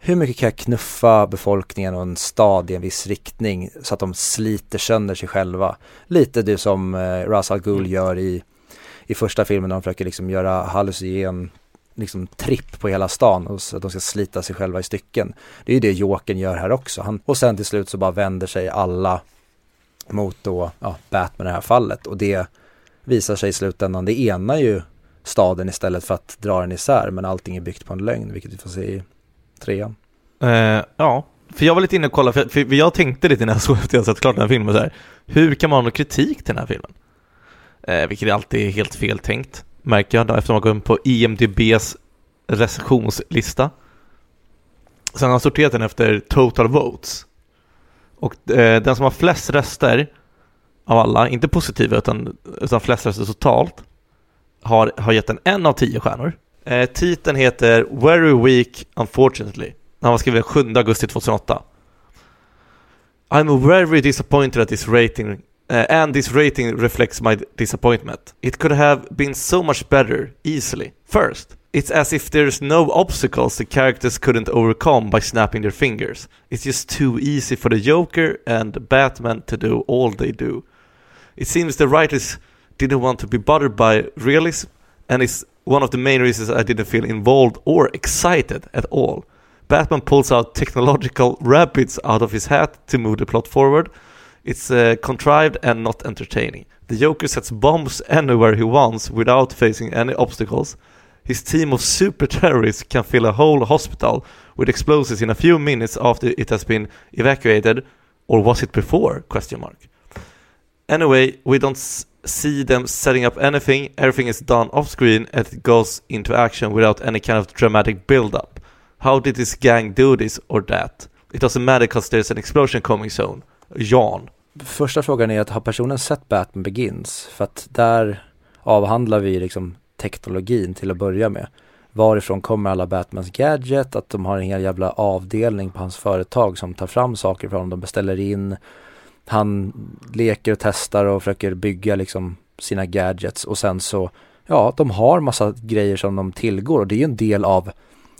hur mycket kan jag knuffa befolkningen och en stad i en viss riktning så att de sliter sönder sig själva? Lite det som eh, Ra's al Ghul Mm. gör i, i första filmen när de försöker liksom göra hallucinogen liksom tripp på hela stan och så att de ska slita sig själva i stycken. Det är ju det Jokern gör här också. Han, och sen till slut så bara vänder sig alla mot då, ja, Batman i det här fallet och det visar sig i slutändan, det enar ju staden istället för att dra den isär men allting är byggt på en lögn vilket vi får se i trean. Eh, ja, för jag var lite inne och kollade, för, för jag tänkte lite när jag såg efter jag sett klart den här filmen så här. Hur kan man ha någon kritik till den här filmen? Eh, vilket alltid är helt fel tänkt, märker jag då, efter man går in på IMDBs recensionslista. Sen har han sorterat den efter total votes. Och eh, den som har flest röster av alla, inte positiva utan, utan flest röster totalt, har, har gett den en av tio stjärnor. Eh, titeln heter Very Weak Unfortunately. Han var skriven 7 augusti 2008. I'm very disappointed at this rating uh, and this rating reflects my disappointment. It could have been so much better, easily. First, it's as if there's no obstacles the characters couldn't overcome by snapping their fingers. It's just too easy for the Joker and Batman to do all they do. It seems the writers didn't want to be bothered by realism and it's one of the main reasons I didn't feel involved or excited at all. Batman pulls out technological rabbits out of his hat to move the plot forward. It's uh, contrived and not entertaining. The Joker sets bombs anywhere he wants without facing any obstacles. His team of super terrorists can fill a whole hospital with explosives in a few minutes after it has been evacuated, or was it before? Question mark. Anyway, we don't see them setting up anything. Everything is done off screen and it goes into action without any kind of dramatic build up. How did this gang do this or that? It doesn't matter because there's an explosion coming soon. Jan. Första frågan är att har personen sett Batman Begins? För att där avhandlar vi liksom teknologin till att börja med. Varifrån kommer alla Batmans gadget? Att de har en hel jävla avdelning på hans företag som tar fram saker från honom. De beställer in. Han leker och testar och försöker bygga liksom sina gadgets och sen så, ja, de har massa grejer som de tillgår och det är ju en del av,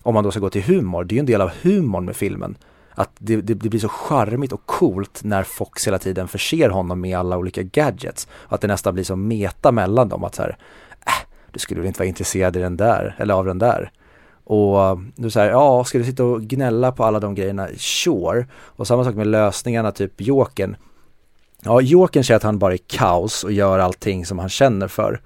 om man då ska gå till humor, det är ju en del av humorn med filmen att det, det, det blir så charmigt och coolt när Fox hela tiden förser honom med alla olika gadgets. Att det nästan blir så meta mellan dem att så här, äh, du skulle väl inte vara intresserad i den där, eller av den där. Och eh, du säger, ja, ska du sitta och gnälla på alla de grejerna? Sure. Och samma sak med lösningarna, typ Jokern. Ja, Jokern säger att han bara är kaos och gör allting som han känner för.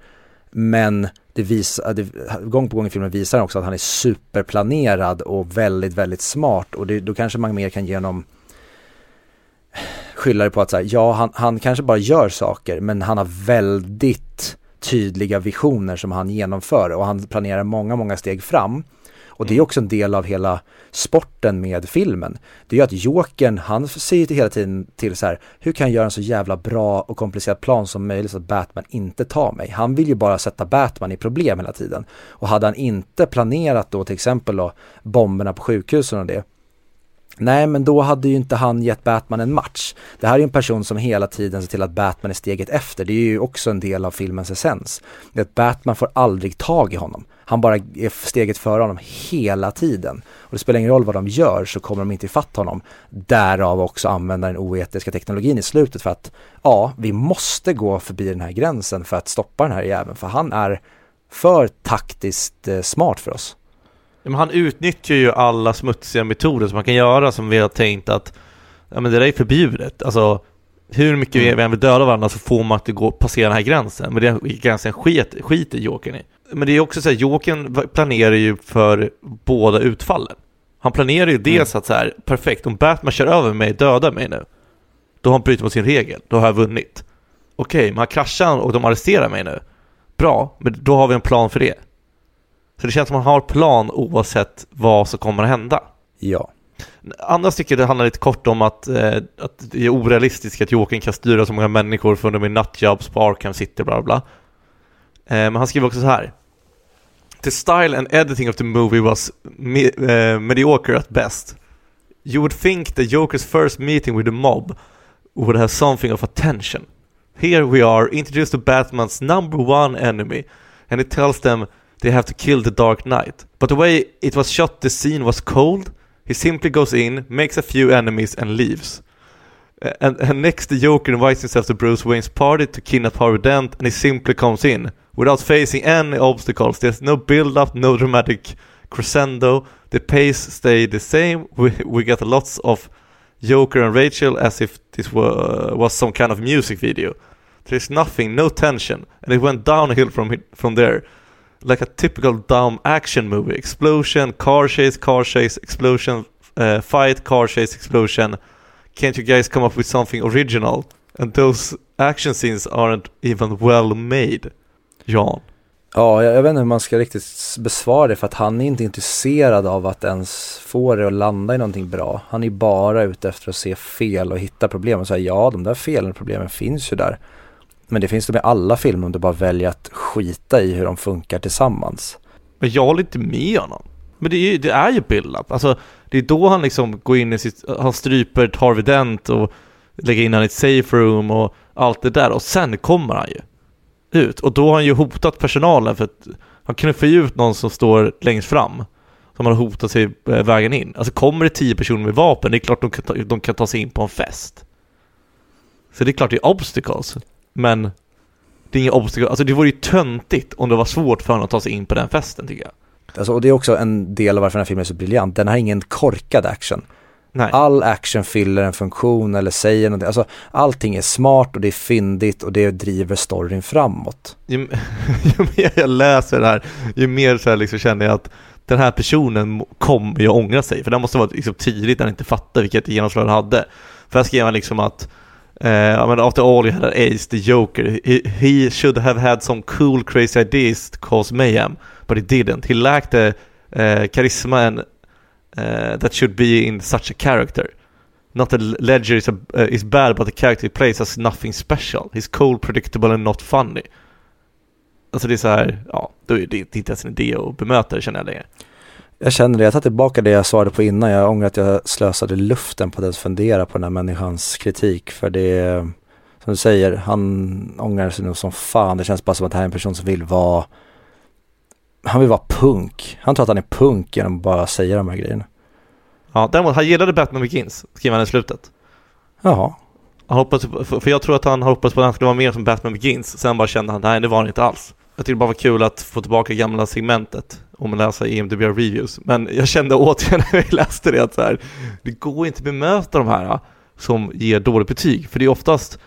Men det visar, det, gång på gång i filmen visar han också att han är superplanerad och väldigt, väldigt smart och det, då kanske man mer kan ge honom skylla det på att så här, ja han, han kanske bara gör saker men han har väldigt tydliga visioner som han genomför och han planerar många, många steg fram. Och det är också en del av hela sporten med filmen. Det är ju att Jokern, han säger hela tiden till så här, hur kan jag göra en så jävla bra och komplicerad plan som möjligt så att Batman inte tar mig? Han vill ju bara sätta Batman i problem hela tiden. Och hade han inte planerat då till exempel då bomberna på sjukhusen och det, Nej, men då hade ju inte han gett Batman en match. Det här är ju en person som hela tiden ser till att Batman är steget efter. Det är ju också en del av filmens essens. Det att Batman får aldrig tag i honom. Han bara är steget före honom hela tiden. Och det spelar ingen roll vad de gör så kommer de inte ifatt honom. Därav också använda den oetiska teknologin i slutet för att ja, vi måste gå förbi den här gränsen för att stoppa den här jäveln. För han är för taktiskt eh, smart för oss. Men han utnyttjar ju alla smutsiga metoder som man kan göra som vi har tänkt att ja, men det där är förbjudet. Alltså hur mycket mm. vi än vill döda varandra så får man inte gå, passera den här gränsen. Men den gränsen skit, skiter Jokern i. Men det är också så här, Jokern planerar ju för båda utfallen. Han planerar ju dels mm. att så här, perfekt, om Batman kör över mig, dödar mig nu. Då har han brutit mot sin regel, då har jag vunnit. Okej, men han kraschar och de arresterar mig nu. Bra, men då har vi en plan för det. Så det känns som att man har plan oavsett vad som kommer att hända. Ja. Andra stycket det handlar lite kort om att, eh, att det är orealistiskt att Jokern kan styra så många människor från de är nattjobs på Arkham City, bla bla. Eh, men han skriver också så här. The style and editing of the movie was me uh, mediocre at best. You would think the Joker's first meeting with the mob would have something of attention. Here we are, introduced to Batman's number one enemy, and it tells them they have to kill the Dark Knight. But the way it was shot, the scene was cold. He simply goes in, makes a few enemies, and leaves. And, and next, the Joker invites himself to Bruce Wayne's party to kidnap Harvey Dent, and he simply comes in without facing any obstacles. There's no build-up, no dramatic crescendo. The pace stayed the same. We we get lots of Joker and Rachel as if this were, was some kind of music video. There's nothing, no tension, and it went downhill from from there like a typical dumb action movie. Explosion, car chase, car chase, explosion, uh, fight, car chase, explosion. Can't you guys come up with something original? And those action scenes aren't even well made. Jan. Ja, jag, jag vet inte hur man ska riktigt besvara det för att han är inte intresserad av att ens få det att landa i någonting bra. Han är bara ute efter att se fel och hitta problem och säga ja, de där felen och problemen finns ju där. Men det finns det med alla filmer om du bara väljer att skita i hur de funkar tillsammans. Men jag håller inte med honom. Men det är ju, det är ju build-up. Alltså, det är då han liksom går in i sitt, han stryper Harvey Dent och lägger in han i ett safe room och allt det där och sen kommer han ju ut. Och då har han ju hotat personalen för att han knuffar ju ut någon som står längst fram som har hotat sig eh, vägen in. Alltså kommer det tio personer med vapen, det är klart de kan ta, de kan ta sig in på en fest. Så det är klart det är obstacles. Men det är inget obstacle, alltså det vore ju töntigt om det var svårt för honom att ta sig in på den festen tycker jag. Alltså, och det är också en del av varför den här filmen är så briljant. Den har ingen korkad action. Nej. All action fyller en funktion eller säger någonting. Alltså allting är smart och det är fyndigt och det driver storyn framåt. Ju, ju mer jag läser det här, ju mer så liksom känner jag att den här personen kommer ju ångra sig. För det måste vara liksom tidigt när han inte fattar vilket genomslag han hade. För här skrev han liksom att Eh, uh, I mean, after all, you had an Ace, the Joker. He, he, should have had some cool, crazy ideas to cause mayhem, but he didn't. He lacked the uh, charisma and uh, that should be in such a character. Not that Ledger is, a, uh, is bad, but the character he plays has nothing special. He's cold, predictable and not funny. Alltså det är så här, ja, då är det inte ens en idé att bemöta det känner jag längre. Jag känner det, jag tar tillbaka det jag svarade på innan. Jag ångrar att jag slösade luften på att ens fundera på den här människans kritik. För det, som du säger, han ångrar sig nog som fan. Det känns bara som att det här är en person som vill vara, han vill vara punk. Han tror att han är punk genom att bara säga de här grejerna. Ja, däremot, han gillade Batman Begins, skriver han i slutet. Jaha. Han hoppades, för jag tror att han hoppades på att han skulle vara mer som Batman Begins, sen bara kände han, nej det var han inte alls. Jag tyckte det bara var kul att få tillbaka gamla segmentet om att läsa IMDB reviews. Men jag kände återigen när jag läste det att så här, det går inte att bemöta de här äh, som ger dåligt betyg. För det är oftast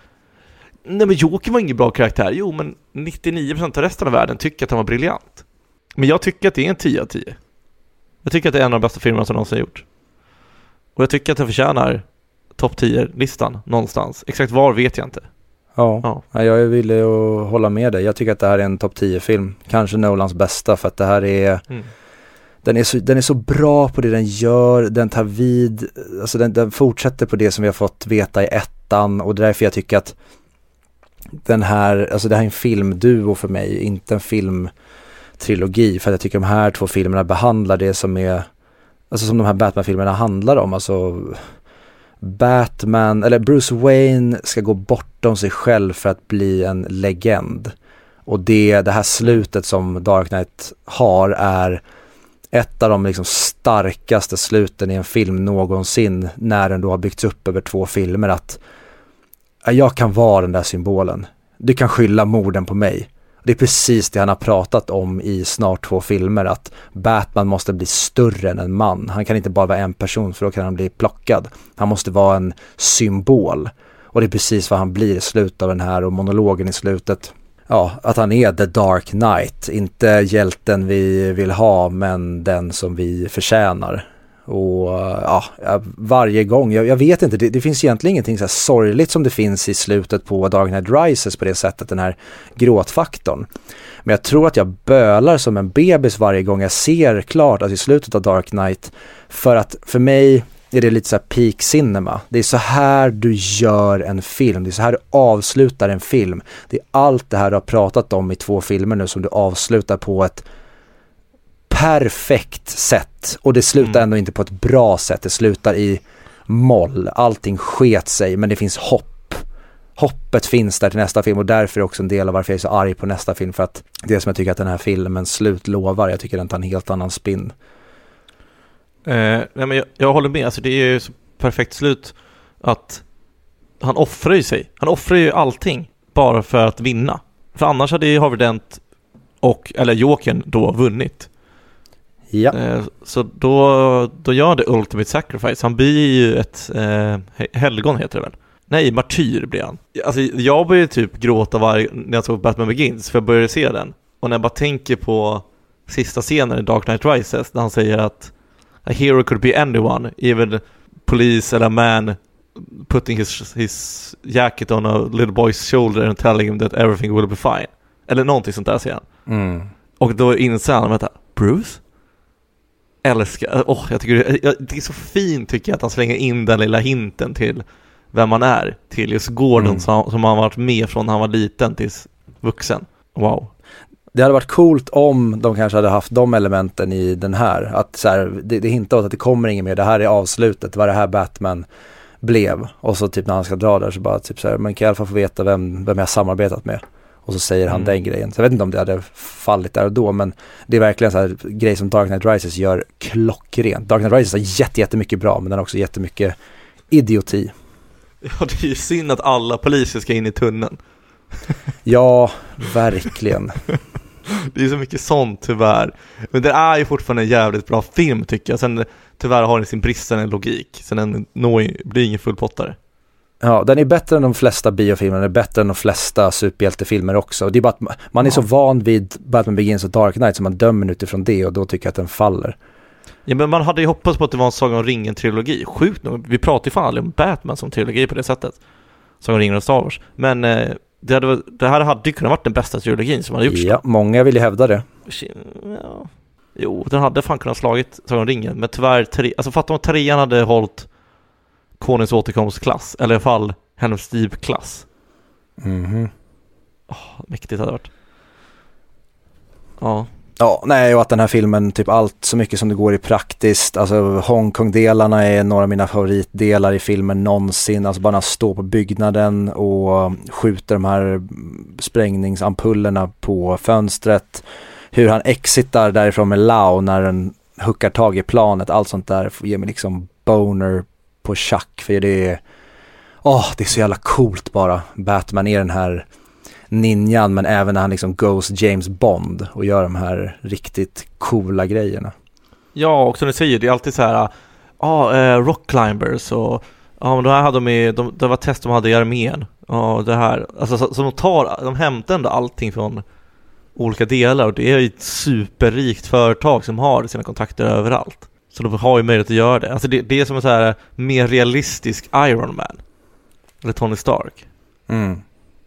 Nej men Joker var ingen bra karaktär. Jo men 99% av resten av världen tycker att han var briljant. Men jag tycker att det är en 10 av 10. Jag tycker att det är en av de bästa filmerna som någonsin gjort. Och jag tycker att den förtjänar topp 10-listan någonstans. Exakt var vet jag inte. Ja, ja. jag är villig att hålla med dig. Jag tycker att det här är en topp 10-film. Kanske Nolans bästa för att det här är mm. den är, så, den är så bra på det den gör, den tar vid, alltså den, den fortsätter på det som vi har fått veta i ettan och det är därför jag tycker att den här, alltså det här är en filmduo för mig, inte en filmtrilogi för att jag tycker de här två filmerna behandlar det som är, alltså som de här Batman-filmerna handlar om, alltså Batman, eller Bruce Wayne ska gå bortom sig själv för att bli en legend. Och det, det här slutet som Dark Knight har är ett av de liksom starkaste sluten i en film någonsin när den då har byggts upp över två filmer att jag kan vara den där symbolen. Du kan skylla morden på mig. Det är precis det han har pratat om i snart två filmer att Batman måste bli större än en man. Han kan inte bara vara en person för då kan han bli plockad. Han måste vara en symbol. Och det är precis vad han blir i slutet av den här och monologen i slutet ja, att han är the dark knight. Inte hjälten vi vill ha men den som vi förtjänar. Och eh, ja, varje gång, jag, jag vet inte, det, det, finns egentligen ingenting så här sorgligt som det finns i slutet på Dark Knight Rises på det sättet, den här gråtfaktorn. Men jag tror att jag bölar som en bebis varje gång jag ser klart, alltså i slutet av Dark Knight. För att för mig är det lite så här peak cinema. Det är så här du gör en film, det är så här du avslutar en film. Det är allt det här du har pratat om i två filmer nu som du avslutar på ett perfekt sätt. Och det slutar mm. ändå inte på ett bra sätt, det slutar i moll. Allting sket sig men det finns hopp. Hoppet finns där till nästa film och därför är också en del av varför jag är så arg på nästa film för att det som jag tycker att den här filmen slut lovar, jag tycker den tar en helt annan spin. Eh, nej men jag, jag, håller med, alltså det är ju så perfekt slut att han offrar ju sig. Han offrar ju allting bara för att vinna. För annars hade ju Harvey Dent och, eller Jokern då vunnit. Ja. Eh, så då, då gör det Ultimate Sacrifice. Han blir ju ett eh, helgon heter det väl? Nej, martyr blir han. Alltså jag började typ gråta varje, när jag såg Batman Begins, för jag började se den. Och när jag bara tänker på sista scenen i Dark Knight Rises, när han säger att a hero could be anyone, even police a man putting his, his jacket on a little boy's shoulder and telling him that everything will be fine. Eller någonting sånt där säger han. Mm. Och då inser han, vänta, Bruce? Älskar, åh, oh, jag tycker det, det är så fint tycker jag att han slänger in den lilla hinten till vem man är, till just Gordon mm. som, som han varit med från när han var liten tills vuxen. Wow det hade varit coolt om de kanske hade haft de elementen i den här. Att så här, det, det hintar åt att det kommer inget mer, det här är avslutet, det var det här Batman blev. Och så typ när han ska dra där så bara typ så här, man kan i alla fall få veta vem, vem jag samarbetat med. Och så säger han mm. den grejen. Så jag vet inte om det hade fallit där och då men det är verkligen så här grej som Dark Knight Rises gör klockrent. Dark Knight Rises har jätte, jättemycket bra men den har också jättemycket idioti. Ja det är ju synd att alla poliser ska in i tunneln. ja, verkligen. Det är så mycket sånt tyvärr. Men det är ju fortfarande en jävligt bra film tycker jag. Sen tyvärr har den sin bristande logik. Sen den når, blir ingen fullpottare. Ja, den är bättre än de flesta biofilmer, den är bättre än de flesta superhjältefilmer också. Det är bara att man är så van vid Batman Begins och Dark Knight så man dömer utifrån det och då tycker jag att den faller. Ja men man hade ju hoppats på att det var en Sagan om ringen-trilogi. Sjukt nog, vi pratar ju fan aldrig om Batman som trilogi på det sättet. Sagan om ringen och Star Wars. Men eh, det, hade, det här hade ju kunnat varit den bästa trilogin som hade gjorts. Ja, många vill ju hävda det. Ja. Jo, den hade fan kunnat slagit Sagan om ringen, men tyvärr, tre, alltså fatta om trean hade hållit Konungens återkomstklass, eller i alla fall Hennes Steve-klass. Mhm. Oh, mäktigt hade det varit. Ja. Ja, nej och att den här filmen, typ allt så mycket som det går i praktiskt, alltså Hongkong-delarna är några av mina favoritdelar i filmen någonsin, alltså bara när han står på byggnaden och skjuter de här sprängningsampullerna på fönstret, hur han exitar därifrån med Lao när den huckar tag i planet, allt sånt där ger mig liksom boner på schack för det är, åh, oh, det är så jävla coolt bara. Batman är den här ninjan men även när han liksom goes James Bond och gör de här riktigt coola grejerna. Ja, och som du säger, det är alltid så här, ja, ah, eh, rock climbers och ja, men det här hade de, de, det var test de hade i armén och det här, alltså så, så de tar, de hämtar ändå allting från olika delar och det är ju ett superrikt företag som har sina kontakter överallt. Så de har ju möjlighet att göra det. Alltså det, det är som en så här mer realistisk Iron Man. Eller Tony Stark. Mm.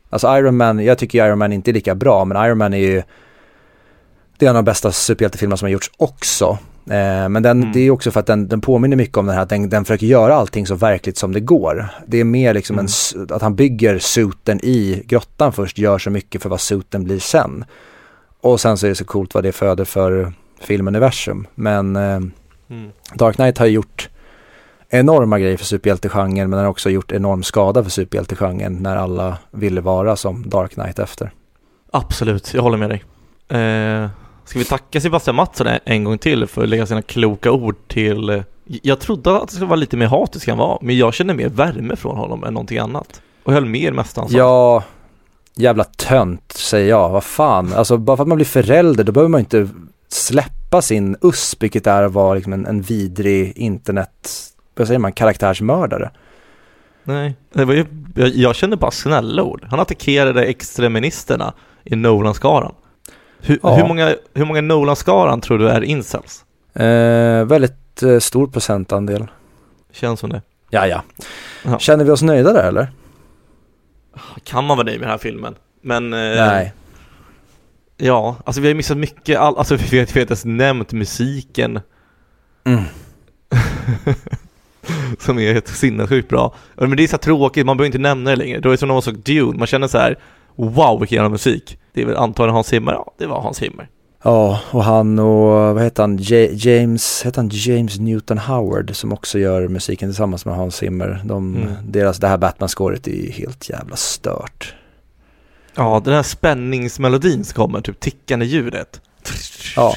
Alltså Iron Man, jag tycker Iron Man inte är lika bra men Iron Man är ju det är en av de bästa superhjältefilmerna som har gjorts också. Eh, men den, Mm. det är också för att den, den påminner mycket om den här, att den, den försöker göra allting så verkligt som det går. Det är mer liksom en, Mm. s- att han bygger suten i grottan först, gör så mycket för vad suten blir sen. Och sen så är det så coolt vad det föder för filmuniversum. Men eh, Mm. Dark Knight har gjort enorma grejer för superhjältegenren men den har också gjort enorm skada för superhjältegenren när alla ville vara som Dark Knight efter. Absolut, jag håller med dig. Eh, ska vi tacka Sebastian Mattsson en- gång till för att lägga sina kloka ord till... eh, Jag trodde att det skulle vara lite mer hatisk än vad men jag känner mer värme från honom än någonting annat. Och höll han sa. Ja, jävla tönt säger jag, vad fan. Alltså bara för att man blir förälder då behöver man inte släppa sin USP vilket är att vara liksom en, en vidrig internet, vad säger man, karaktärsmördare. Nej, det var ju, jag, jag kände bara snälla ord. Han attackerade extremisterna i Nolan-skaran. Hur, Ja. hur många, hur många Nolan-skaran tror du är incels? Eh, väldigt eh, stor procentandel. Känns som det. Ja, ja. Känner vi oss nöjda där eller? Kan man vara nöjd med den här filmen? Men... eh, Nej. Ja, alltså vi har missat mycket, all, alltså vi har inte ens nämnt musiken Mm. som är helt sinnessjukt bra. Men det är så tråkigt, man behöver inte nämna det längre. Då är det som när man såg Dune, man känner så här Wow vilken jävla musik! Det är väl antagligen Hans Zimmer? Ja, det var Hans Zimmer. Ja, och han och vad heter han, J- James, heter han James Newton Howard som också gör musiken tillsammans med Hans Zimmer. De, Mm. deras, det här Batman-scoret är ju helt jävla stört. Ja, den här spänningsmelodin som kommer, typ tickande ljudet. Ja.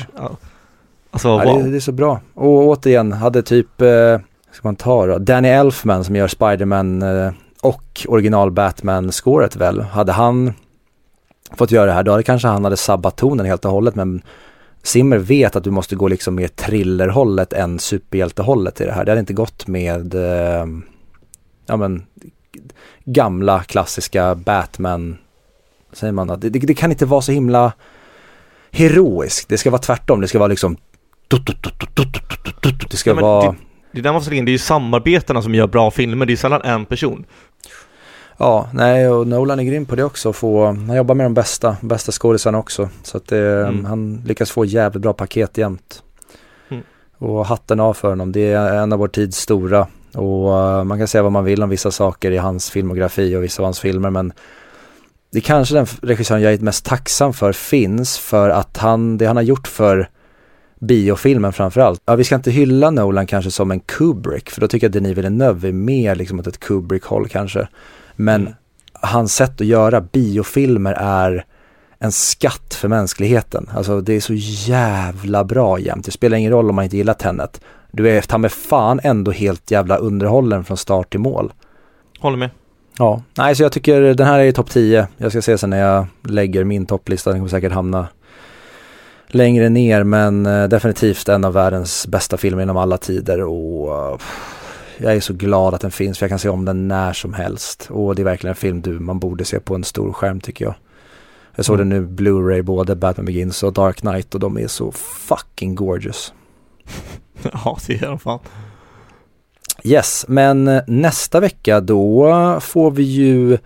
Alltså Ja, wow. det, det är så bra. Och återigen, hade typ, eh, ska man ta då? Danny Elfman som gör Spiderman eh, och original Batman-scoret väl. Hade han fått göra det här, då hade kanske han hade sabbat tonen helt och hållet. Men Zimmer vet att du måste gå liksom mer thrillerhållet än superhjältehållet i det här. Det hade inte gått med, eh, ja men, gamla klassiska Batman, säger man att det, det, det kan inte vara så himla heroiskt. Det ska vara tvärtom, det ska vara liksom det ska Ja, vara, Det är där man får in, det är ju samarbetarna som gör bra filmer, det är sällan en person. ja, nej och Nolan är grym på det också, få, han jobbar med de bästa, bästa skådisarna också. Så att det, Mm. han lyckas få jävligt bra paket jämt. Mm. Och hatten av för honom, det är en av vår tids stora. Och eh, man kan säga vad man vill om vissa saker i hans filmografi och vissa av hans filmer men det är kanske den regissören jag är mest tacksam för finns för att han, det han har gjort för biofilmen framförallt. Ja, vi ska inte hylla Nolan kanske som en Kubrick, för då tycker jag att Denis Villeneuve är mer liksom åt ett Kubrick-håll kanske. Men Mm. hans sätt att göra biofilmer är en skatt för mänskligheten. Alltså det är så jävla bra jämt. Det spelar ingen roll om man inte gillar Tenet. Du är ta med fan ändå helt jävla underhållen från start till mål. Håller med. Ja, nej så jag tycker den här är i topp 10. Jag ska se sen när jag lägger min topplista, den kommer säkert hamna längre ner men eh, definitivt en av världens bästa filmer inom alla tider och jag är så glad att den finns för jag kan se om den när som helst och det är verkligen en film du, man borde se på en stor skärm tycker jag. Jag såg Mm. den nu Blu-ray både Batman Begins och Dark Knight och de är så fucking gorgeous. Ja, det är de fan. Yes, men nästa vecka då får vi ju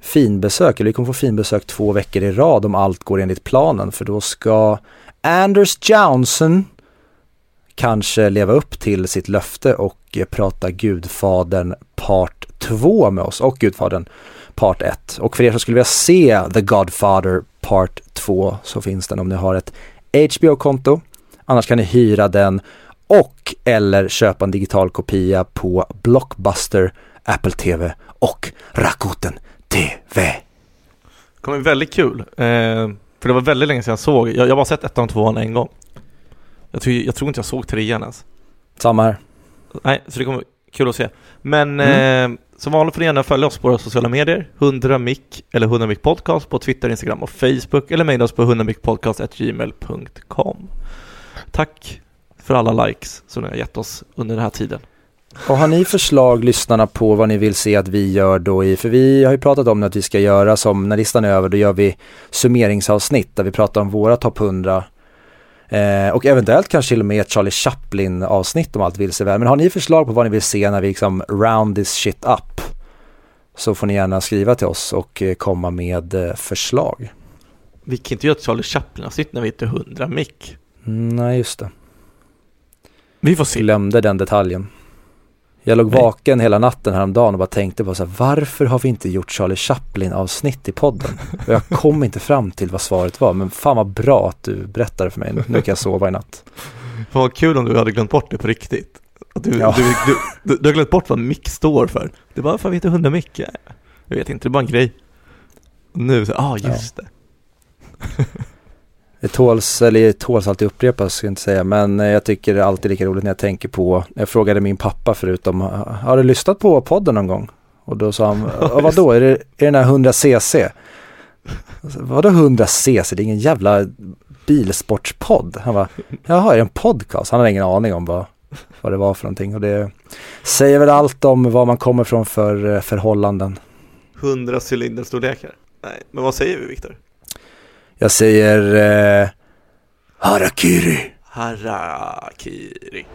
finbesök, eller vi kommer få finbesök två veckor i rad om allt går enligt planen för då ska Anders Johnson kanske leva upp till sitt löfte och prata Gudfadern part 2 med oss och Gudfadern part 1. Och för er som skulle vilja se The Godfather part 2 så finns den om ni har ett HBO-konto. Annars kan ni hyra den och eller köpa en digital kopia på Blockbuster, Apple TV och Rakuten TV. Det kommer bli väldigt kul. Eh, för det var väldigt länge sedan jag såg, jag, jag har bara sett ettan och tvåan en gång. Jag, tror- jag tror inte jag såg trean ens. Samma här. Nej, så det kommer bli kul att se. Men Mm. eh, som vanligt får ni gärna följa oss på våra sociala medier. 100mic eller 100mic podcast på Twitter, Instagram och Facebook eller mejla oss på 100micpodcast.gmail.com Tack för alla likes som ni har gett oss under den här tiden. Och har ni förslag lyssnarna på vad ni vill se att vi gör då i, för vi har ju pratat om att vi ska göra som när listan är över, då gör vi summeringsavsnitt där vi pratar om våra topp 100 eh, och eventuellt kanske till och med ett Charlie Chaplin avsnitt om allt vill sig väl. Men har ni förslag på vad ni vill se när vi liksom round this shit up så får ni gärna skriva till oss och eh, komma med eh, förslag. Vi kan inte göra ett Charlie Chaplin-avsnitt när vi inte är 100 mic. Mm, nej, just det. Vi får se. Glömde den detaljen. Jag låg Nej. vaken hela natten häromdagen och bara tänkte på så här, varför har vi inte gjort Charlie Chaplin avsnitt i podden? Och jag kom inte fram till vad svaret var, men fan vad bra att du berättade för mig. Nu kan jag sova i natt. Fan vad kul om du hade glömt bort det på riktigt. Du, Ja. du, du, du, du har glömt bort vad mick står för. Du bara, fan vet du hundra mick? är?" Jag vet inte, det är bara en grej. Och nu, ja ah, just det. Det tåls, eller tåls alltid upprepas ska jag inte säga, men eh, jag tycker det är alltid lika roligt när jag tänker på, jag frågade min pappa förut om, har du lyssnat på podden någon gång? Och då sa han, ja, vadå, är det, är det den här 100cc? Alltså, Vadå 100cc? Det är ingen jävla bilsportspodd. Han bara, jaha, är det en podcast? Han hade ingen aning om vad, vad det var för någonting. Och det säger väl allt om var man kommer från för eh, förhållanden. 100 cylinderstorlekar. Nej, men vad säger vi Viktor? Jag säger eh, Harakiri. Harakiri.